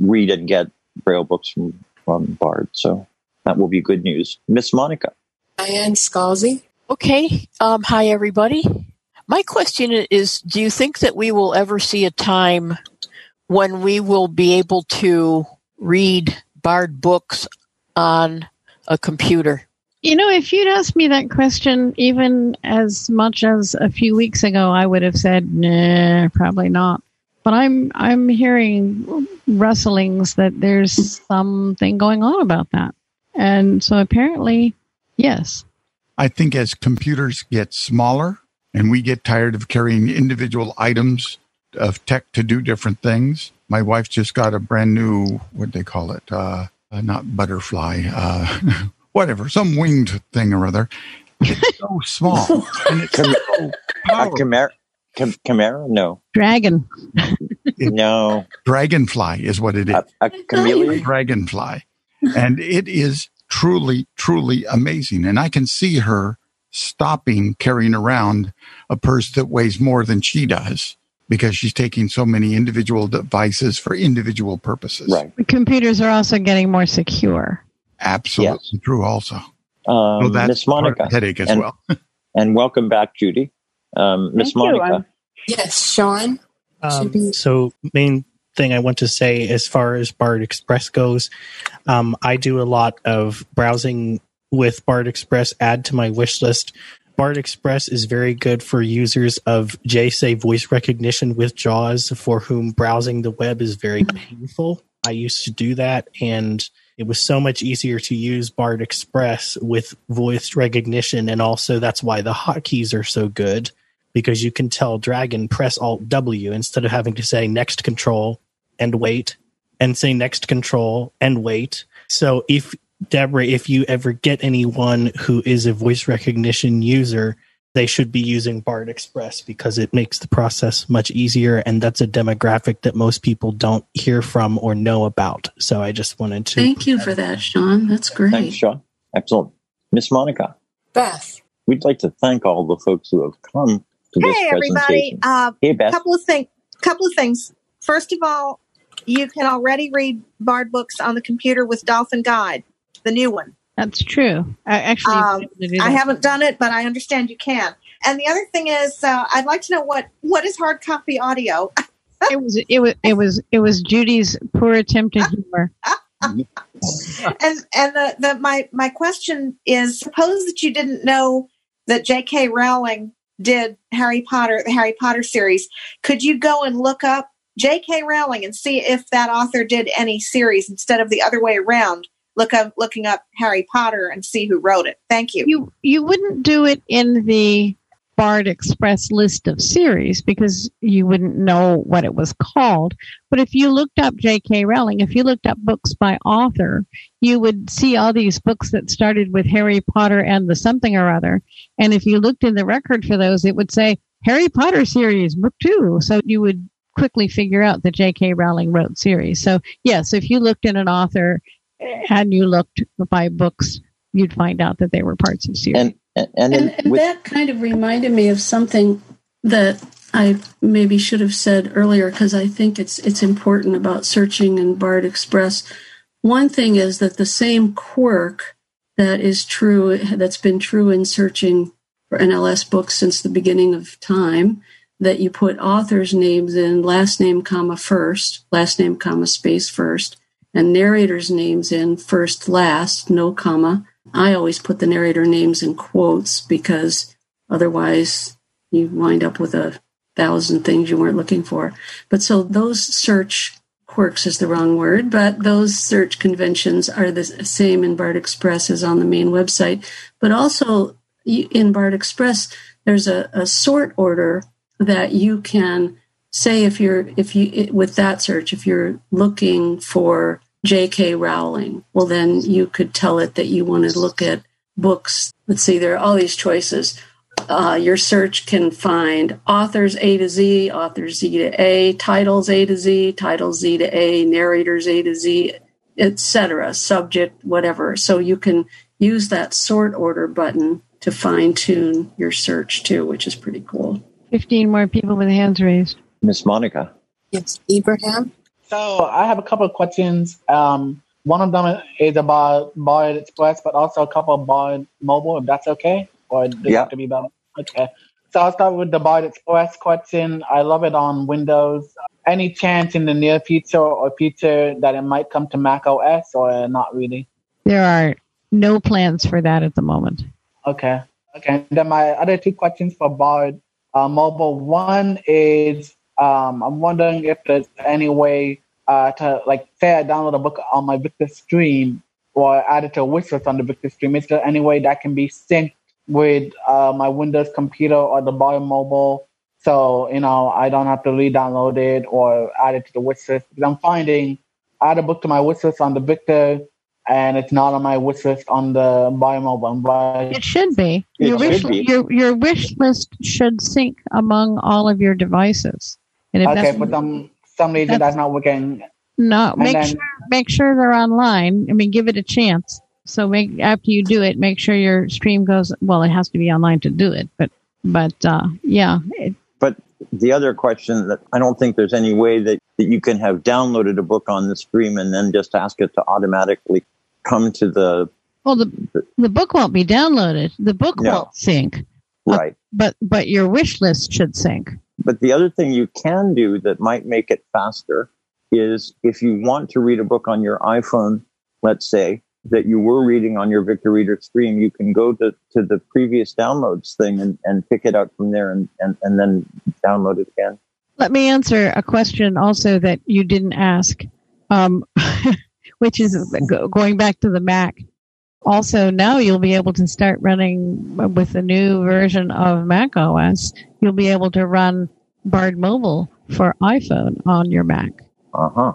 read and get Braille books from, from Bard. So that will be good news. Miss Monica. Diane Scalzi. Okay. Um, hi, everybody. My question is Do you think that we will ever see a time when we will be able to read Bard books on a computer? You know, if you'd asked me that question even as much as a few weeks ago, I would have said, nah, probably not. But I'm I'm hearing rustlings that there's something going on about that. And so apparently, yes. I think as computers get smaller and we get tired of carrying individual items of tech to do different things, my wife just got a brand new, what they call it? Uh, uh, not butterfly. Uh, whatever, some winged thing or other. It's so small and it's so powerful. Chimera, chimera? No. Dragon. no. Dragonfly is what it is. A, a chameleon? Dragonfly. And it is truly, truly amazing. And I can see her stopping carrying around a purse that weighs more than she does because she's taking so many individual devices for individual purposes. Right. The computers are also getting more secure. Absolutely yes. true. Also, um, so that's Miss Monica headache as and, well. and welcome back, Judy. Um, Miss Monica. yes, Sean. Um, so main thing I want to say as far as Bard Express goes, um, I do a lot of browsing with Bard Express. Add to my wish list. Bard Express is very good for users of JSay voice recognition with JAWS, for whom browsing the web is very mm-hmm. painful. I used to do that, and it was so much easier to use Bard Express with voice recognition, and also that's why the hotkeys are so good because you can tell Dragon press Alt W instead of having to say next control and wait and say next control and wait. So if Deborah, if you ever get anyone who is a voice recognition user, they should be using Bard Express because it makes the process much easier. And that's a demographic that most people don't hear from or know about. So I just wanted to. Thank you for that, Sean. That's great. Thanks, Sean. Excellent. Miss Monica. Beth. we'd like to thank all the folks who have come to this hey, everybody. Uh, hey, Beth. Couple of things. Couple of things. First of all, you can already read Bard books on the computer with Dolphin Guide, the new one. That's true. I, actually, um, I haven't done it, but I understand you can. And the other thing is, uh, I'd like to know what what is hard copy audio. it was it was it was it was Judy's poor attempt at humor. and and the, the my my question is: suppose that you didn't know that J.K. Rowling did Harry Potter, the Harry Potter series. Could you go and look up J.K. Rowling and see if that author did any series instead of the other way around? Look up looking up Harry Potter and see who wrote it. Thank you. You you wouldn't do it in the Bard Express list of series because you wouldn't know what it was called. But if you looked up J.K. Rowling, if you looked up books by author, you would see all these books that started with Harry Potter and the something or other. And if you looked in the record for those, it would say Harry Potter series, book two. So you would quickly figure out that J.K. Rowling wrote series. So yes, if you looked in an author and you looked by books, you'd find out that they were parts of series. And and, and, and with, that kind of reminded me of something that I maybe should have said earlier because I think it's it's important about searching in Bard Express. One thing is that the same quirk that is true that's been true in searching for NLS books since the beginning of time that you put authors' names in last name comma first, last name comma space first, and narrators' names in first last, no comma, I always put the narrator names in quotes because otherwise you wind up with a thousand things you weren't looking for. But so those search quirks is the wrong word, but those search conventions are the same in Bard Express as on the main website. But also in Bard Express, there's a, a sort order that you can say if you're if you with that search if you're looking for J.K. Rowling. Well, then you could tell it that you want to look at books. Let's see, there are all these choices. Uh, your search can find authors A to Z, authors Z to A, titles A to Z, titles Z to A, narrators A to Z, etc., subject, whatever. So you can use that sort order button to fine tune your search too, which is pretty cool. 15 more people with hands raised. Miss Monica. Yes, Abraham. So I have a couple of questions. Um, one of them is about Bard Express, but also a couple of Bard Mobile, if that's okay, or does yeah. to be about okay. So I'll start with the Bard Express question. I love it on Windows. Any chance in the near future or future that it might come to Mac OS, or not really? There are no plans for that at the moment. Okay. Okay. Then my other two questions for Bard uh, Mobile. One is um, I'm wondering if there's any way uh, to like say I download a book on my Victor Stream or add it to a wishlist on the Victor Stream. Is there any way that can be synced with uh, my Windows computer or the Bard Mobile? So you know I don't have to re-download it or add it to the wishlist because I'm finding I add a book to my wishlist on the Victor and it's not on my wish list on the Bard Mobile. But it should be. It your should wish be. your your wish list should sync among all of your devices. And if okay, but some some reason that's, that's not working. No, make then, sure make sure they're online. I mean, give it a chance. So make after you do it, make sure your stream goes. Well, it has to be online to do it, but but uh, yeah. It, but the other question that I don't think there's any way that, that you can have downloaded a book on the stream and then just ask it to automatically come to the. Well, the the, the book won't be downloaded. The book no. won't sync. Right. But but your wish list should sync. But the other thing you can do that might make it faster is if you want to read a book on your iPhone, let's say, that you were reading on your Victor Reader stream, you can go to, to the previous downloads thing and, and pick it up from there and, and, and then download it again. Let me answer a question also that you didn't ask, um, which is going back to the Mac. Also, now you'll be able to start running with the new version of Mac OS you'll be able to run Bard Mobile for iPhone on your Mac. Uh huh.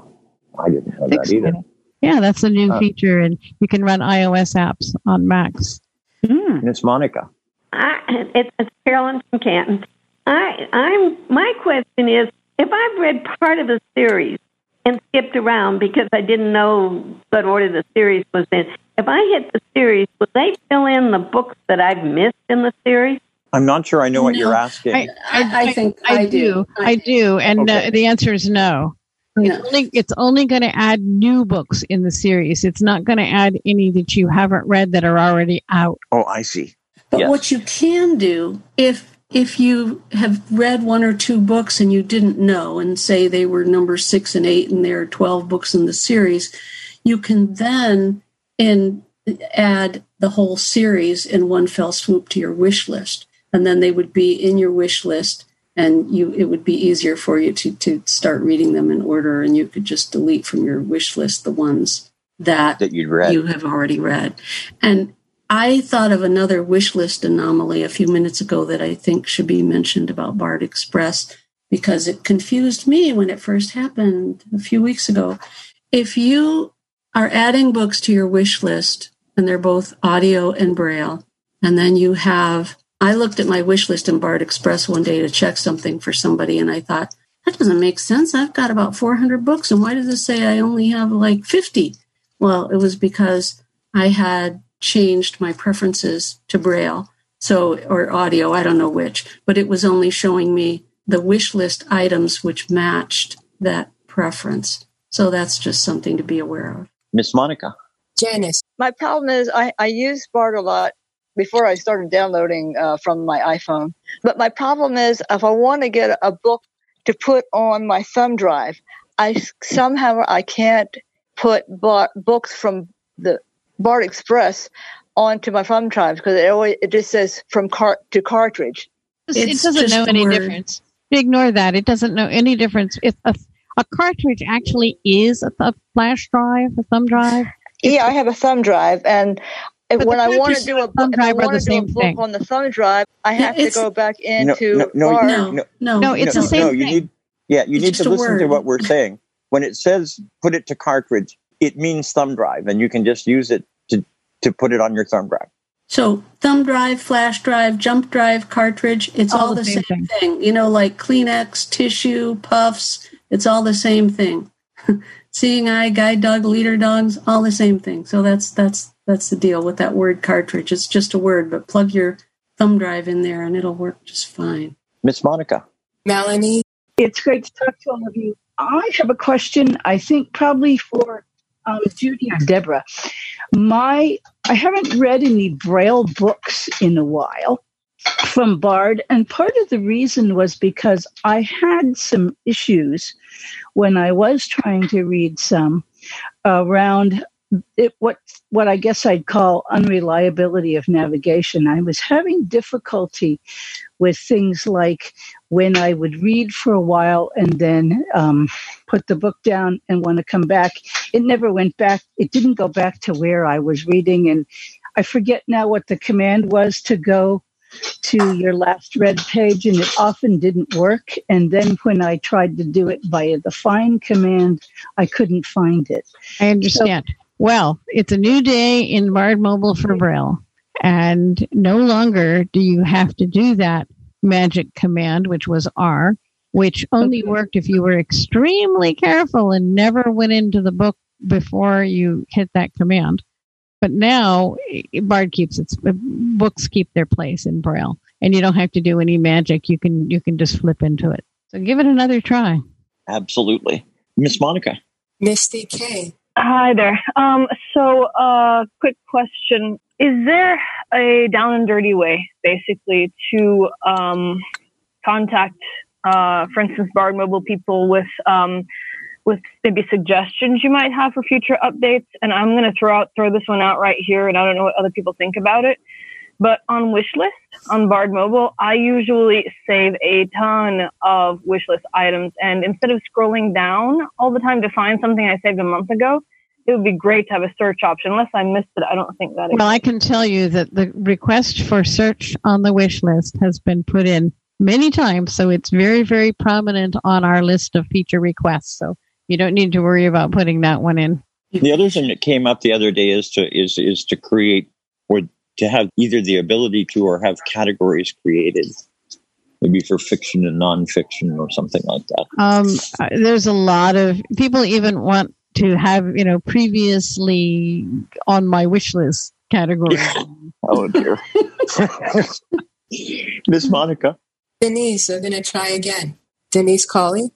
I didn't know that either. Yeah, that's a new uh, feature, and you can run iOS apps on Macs. Mm. It's Monica. I, it's, it's Carolyn from Canton. I, I'm. My question is, if I've read part of a series and skipped around because I didn't know what order the series was in. If I hit the series, will they fill in the books that I've missed in the series? I'm not sure I know what no, you're asking. I, I, I think I, I do. I do. And uh, okay. uh, the answer is no. no. It's only, it's only going to add new books in the series. It's not going to add any that you haven't read that are already out. Oh, I see. But yes. what you can do, if if you have read one or two books and you didn't know, and say they were number six and eight, and there are twelve books in the series, you can then in add the whole series in one fell swoop to your wish list, and then they would be in your wish list, and you it would be easier for you to to start reading them in order, and you could just delete from your wish list the ones that, that you'd read. you have already read, and I thought of another wish list anomaly a few minutes ago that I think should be mentioned about Bard Express because it confused me when it first happened a few weeks ago. If you are adding books to your wish list and they're both audio and braille, and then you have, I looked at my wish list in Bard Express one day to check something for somebody and I thought, that doesn't make sense. I've got about 400 books and why does it say I only have like 50? Well, it was because I had changed my preferences to braille so or audio i don't know which but it was only showing me the wish list items which matched that preference. So that's just something to be aware of. Miss monica. Janice. My problem is i, I use bard a lot before i started downloading uh, from my iphone but my problem is if i want to get a book to put on my thumb drive i somehow i can't put books from the Bard Express onto my thumb drive because it always it just says from cart to cartridge. it doesn't know any word. difference. Ignore that. It doesn't know any difference. If a, a cartridge actually is a, a flash drive, a thumb drive. Yeah, I have a thumb drive, and when I want to do a book, I want to do a book thing. on the thumb drive, I have to go back into no, no, no, no, no, no, it's the same no, thing. You need, yeah, you it's need to listen to what we're saying. When it says put it to cartridge, it means thumb drive, and you can just use it to to put it on your thumb drive. So thumb drive, flash drive, jump drive, cartridge, it's all, all the, same, same thing. thing. You know, like Kleenex, tissue, puffs, it's all the same thing. Seeing eye, guide dog, leader dogs, all the same thing. So that's that's that's the deal with that word cartridge. It's just a word, but plug your thumb drive in there and it'll work just fine. Miss Monica. Melanie. It's great to talk to all of you. I have a question, I think probably for um, Judy or Deborah. My I haven't read any Braille books in a while from Bard, and part of the reason was because I had some issues when I was trying to read some around it, what what I guess I'd call unreliability of navigation. I was having difficulty with things like when I would read for a while and then um, put the book down and want to come back. It never went back. It didn't go back to where I was reading, and I forget now what the command was to go to your last read page, and it often didn't work. And then when I tried to do it via the find command, I couldn't find it. I understand. So, well, it's a new day in Bard Mobile for Braille, and no longer do you have to do that magic command, which was R, which only worked if you were extremely careful and never went into the book before you hit that command. But now Bard keeps its uh, books keep their place in Braille, and you don't have to do any magic. You can you can just flip into it. So give it another try. Absolutely, Miss Monica. Misty K. Hi there. Um, so, uh, quick question: Is there a down and dirty way, basically, to um, contact, uh, for instance, Bard Mobile people with um, with maybe suggestions you might have for future updates? And I'm going to throw out throw this one out right here, and I don't know what other people think about it. But on wishlist on Bard Mobile, I usually save a ton of wishlist items. And instead of scrolling down all the time to find something I saved a month ago, it would be great to have a search option. Unless I missed it, I don't think that. Well, I can tell you that the request for search on the wish list has been put in many times, so it's very, very prominent on our list of feature requests. So you don't need to worry about putting that one in. The other thing that came up the other day is to is is to create or to have either the ability to or have categories created maybe for fiction and nonfiction or something like that. Um, there's a lot of people even want to have you know previously on my wish list category. oh dear, Miss Monica. Denise, we're going to try again. Denise Colley.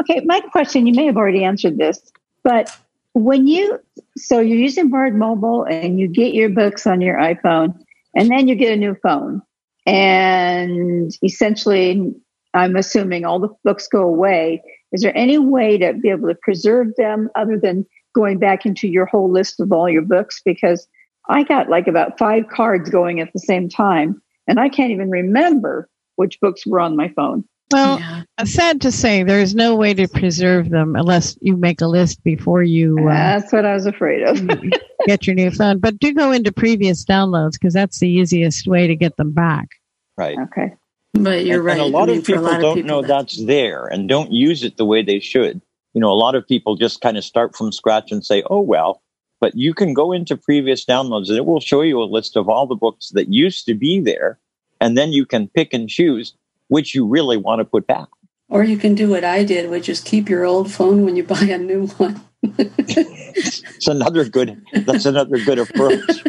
Okay, my question, you may have already answered this, but when you, so you're using Bard Mobile and you get your books on your iPhone, and then you get a new phone, and essentially, I'm assuming all the books go away. Is there any way to be able to preserve them other than going back into your whole list of all your books? Because I got like about five cards going at the same time, and I can't even remember which books were on my phone. Well, yeah. sad to say, there is no way to preserve them unless you make a list before you. Uh, that's what I was afraid of. get your new phone, but do go into previous downloads because that's the easiest way to get them back. Right. Okay. But you're and, right. And a lot I mean, of people lot don't of people know that- that's there and don't use it the way they should. You know, a lot of people just kind of start from scratch and say, "Oh well." But you can go into previous downloads and it will show you a list of all the books that used to be there, and then you can pick and choose which you really want to put back. Or you can do what I did, which is keep your old phone when you buy a new one. It's another good. That's another good approach.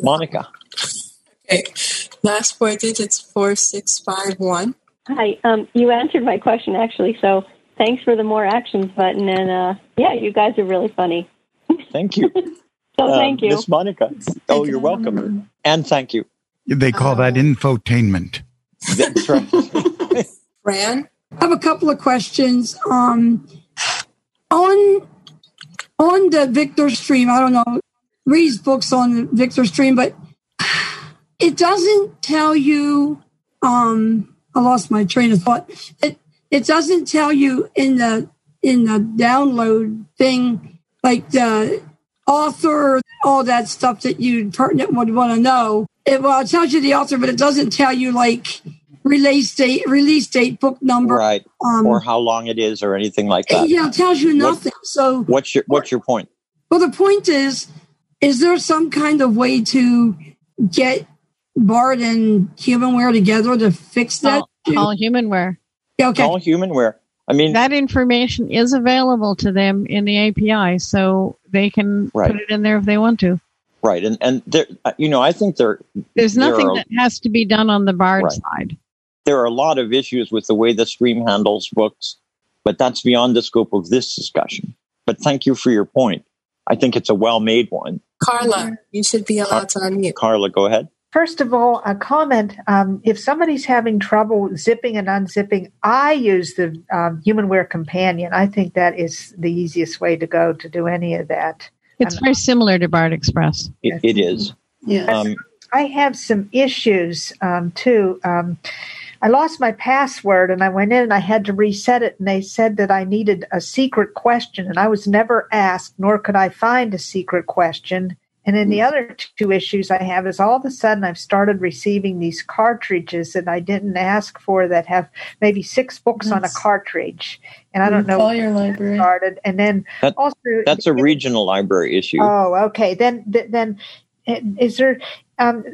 Monica. Okay. Last four digits four six five one. Hi. Um, you answered my question actually, so thanks for the more actions button. And uh, yeah, you guys are really funny. Thank you. So Um, thank you. Miss Monica. Oh, you're welcome. And thank you. They call that infotainment. That's right. Fran. I have a couple of questions. Um, on on the Victor stream, I don't know, reads books on Victor stream, but it doesn't tell you. Um, I lost my train of thought. It it doesn't tell you in the in the download thing like the author, all that stuff that you pertinent would want to know. It well, it tells you the author, but it doesn't tell you like release date, release date, book number. right. Um, or how long it is or anything like that. yeah, it tells you nothing. So What's your What's your point? well, the point is, is there some kind of way to get Bard and Humanware together to fix that? Call, call Humanware. Yeah, okay. All humanware. I mean, that information is available to them in the API, so they can Right. put it in there if they want to. Right, and and there, uh, you know, I think there There's there nothing are- that has to be done on the Bard Right. side. there are a lot of issues with the way the stream handles books, but that's beyond the scope of this discussion. But thank you for your point. I think it's a well made one. Carla, you should be allowed to unmute. Carla, go ahead. First of all, a comment. Um, if somebody's having trouble zipping and unzipping, I use the um, HumanWare Companion. I think that is the easiest way to go to do any of that. It's very similar to Bard Express. It, it is. Yeah. Um, I have some issues um, too. Um, I lost my password and I went in and I had to reset it, and they said that I needed a secret question, and I was never asked, nor could I find a secret question. And then the other two issues I have is all of a sudden I've started receiving these cartridges that I didn't ask for that have maybe six books on a cartridge, and I don't know Call your library. started. And then That- also that's a regional library issue. Oh, okay. Then, th- then, uh, is there um,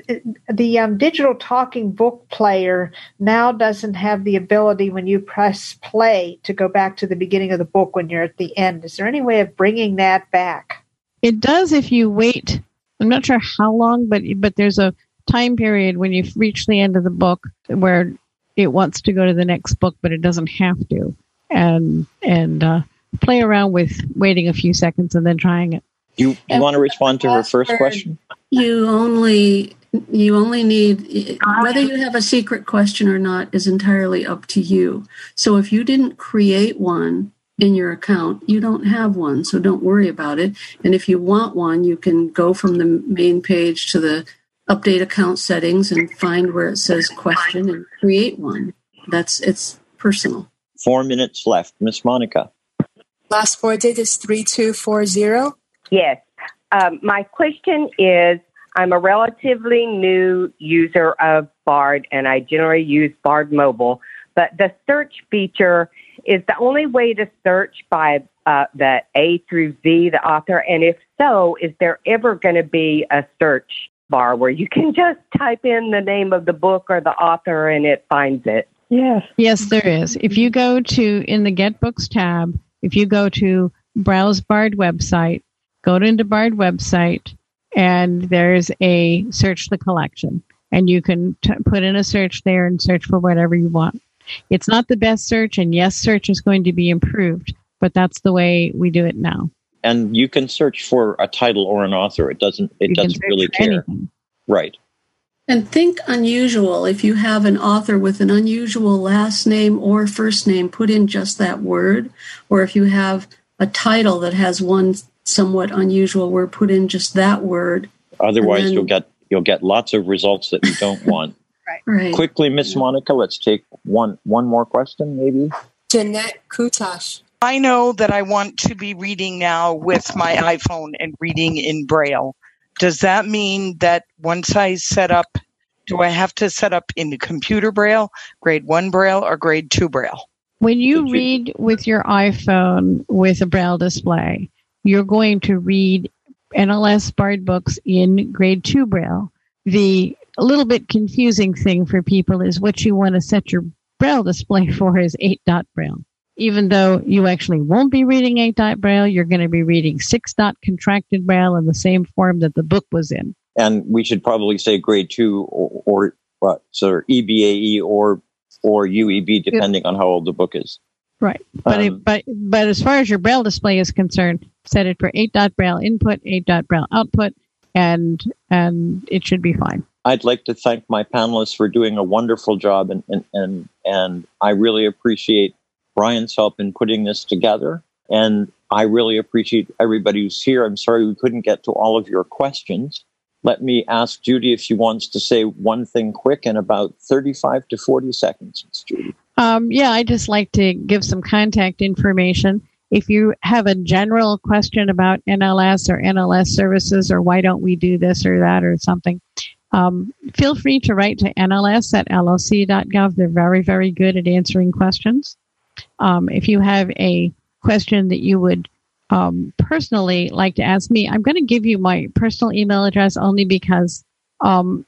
the um, digital talking book player now doesn't have the ability when you press play to go back to the beginning of the book when you're at the end? Is there any way of bringing that back? It does if you wait. I'm not sure how long, but but there's a time period when you reach the end of the book where it wants to go to the next book, but it doesn't have to. And and uh, play around with waiting a few seconds and then trying it. You, you want to respond to her first question? You only you only need whether you have a secret question or not is entirely up to you. So if you didn't create one in your account, you don't have one, so don't worry about it. And if you want one, you can go from the main page to the update account settings and find where it says question and create one. That's it's personal. Four minutes left. Miss Monica. Last four digits three two four zero. Yes. Um, my question is I'm a relatively new user of Bard and I generally use Bard Mobile, but the search feature is the only way to search by uh, the A through Z, the author. And if so, is there ever going to be a search bar where you can just type in the name of the book or the author and it finds it. Yes. Yes, there is. If you go to in the Get Books tab, if you go to Browse Bard website, go into Bard website, and there's a search the collection, and you can t- put in a search there and search for whatever you want. It's not the best search, and yes, search is going to be improved, but that's the way we do it now. And you can search for a title or an author. It doesn't. It You doesn't really care. anything. Right. And think unusual. If you have an author with an unusual last name or first name, put in just that word. Or if you have a title that has one somewhat unusual word, put in just that word. Otherwise, then- you'll get you'll get lots of results that you don't want. Right. Quickly, Miss Monica, let's take one one more question, maybe. Jeanette Kutash. I know that I want to be reading now with my iPhone and reading in Braille. Does that mean that once I set up, do I have to set up in the computer Braille, grade one Braille, or grade two Braille? When you read with your iPhone with a Braille display, you're going to read NLS Bard books in grade two Braille. The a little bit confusing thing for people is what you want to set your Braille display for is 8 dot Braille. Even though you actually won't be reading 8 dot Braille, you're going to be reading 6 dot contracted Braille in the same form that the book was in. And we should probably say grade two or, or what, so EBAE or or UEB, depending on how old the book is. Right. But, Um, it, but but as far as your braille display is concerned, set it for eight dot braille input, eight dot braille output, and and it should be fine. I'd like to thank my panelists for doing a wonderful job, and and and, and I really appreciate Brian's help in putting this together, and I really appreciate everybody who's here. I'm sorry we couldn't get to all of your questions. Let me ask Judy if she wants to say one thing quick in about 35 to 40 seconds. Judy. Um, yeah, I just like to give some contact information. If you have a general question about NLS or NLS services or why don't we do this or that or something, um, feel free to write to NLS at loc.gov. They're very, very good at answering questions. Um, if you have a question that you would um, personally like to ask me, I'm going to give you my personal email address only because um,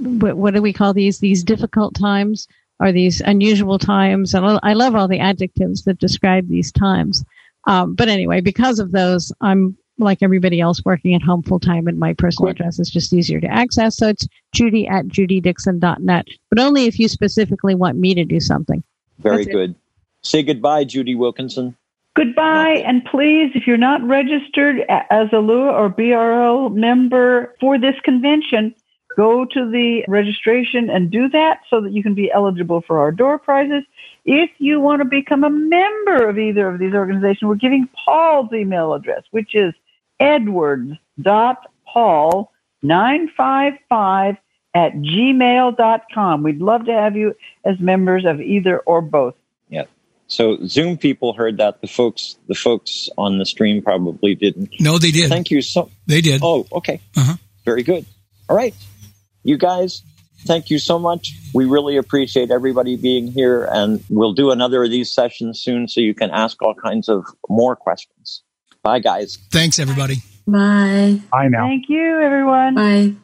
what, what do we call these? These difficult times or these unusual times. And I love all the adjectives that describe these times. Um, but anyway, because of those, I'm like everybody else working at home full time, and my personal address is just easier to access. So it's judy at judydixon.net, but only if you specifically want me to do something. Very That's it. good. Say goodbye, Judy Wilkinson. Goodbye, and please, if you're not registered as a LUA or BRL member for this convention, go to the registration and do that so that you can be eligible for our door prizes. If you want to become a member of either of these organizations, we're giving Paul's email address, which is edwards.paul955 at gmail.com. We'd love to have you as members of either or both. Yeah. So Zoom people heard that. The folks, the folks on the stream probably didn't. No, they did. Thank you so. They did. Oh, okay. Uh-huh. Very good. All right, you guys. Thank you so much. We really appreciate everybody being here, and we'll do another of these sessions soon, so you can ask all kinds of more questions. Bye, guys. Thanks, everybody. Bye. Bye now. Thank you, everyone. Bye.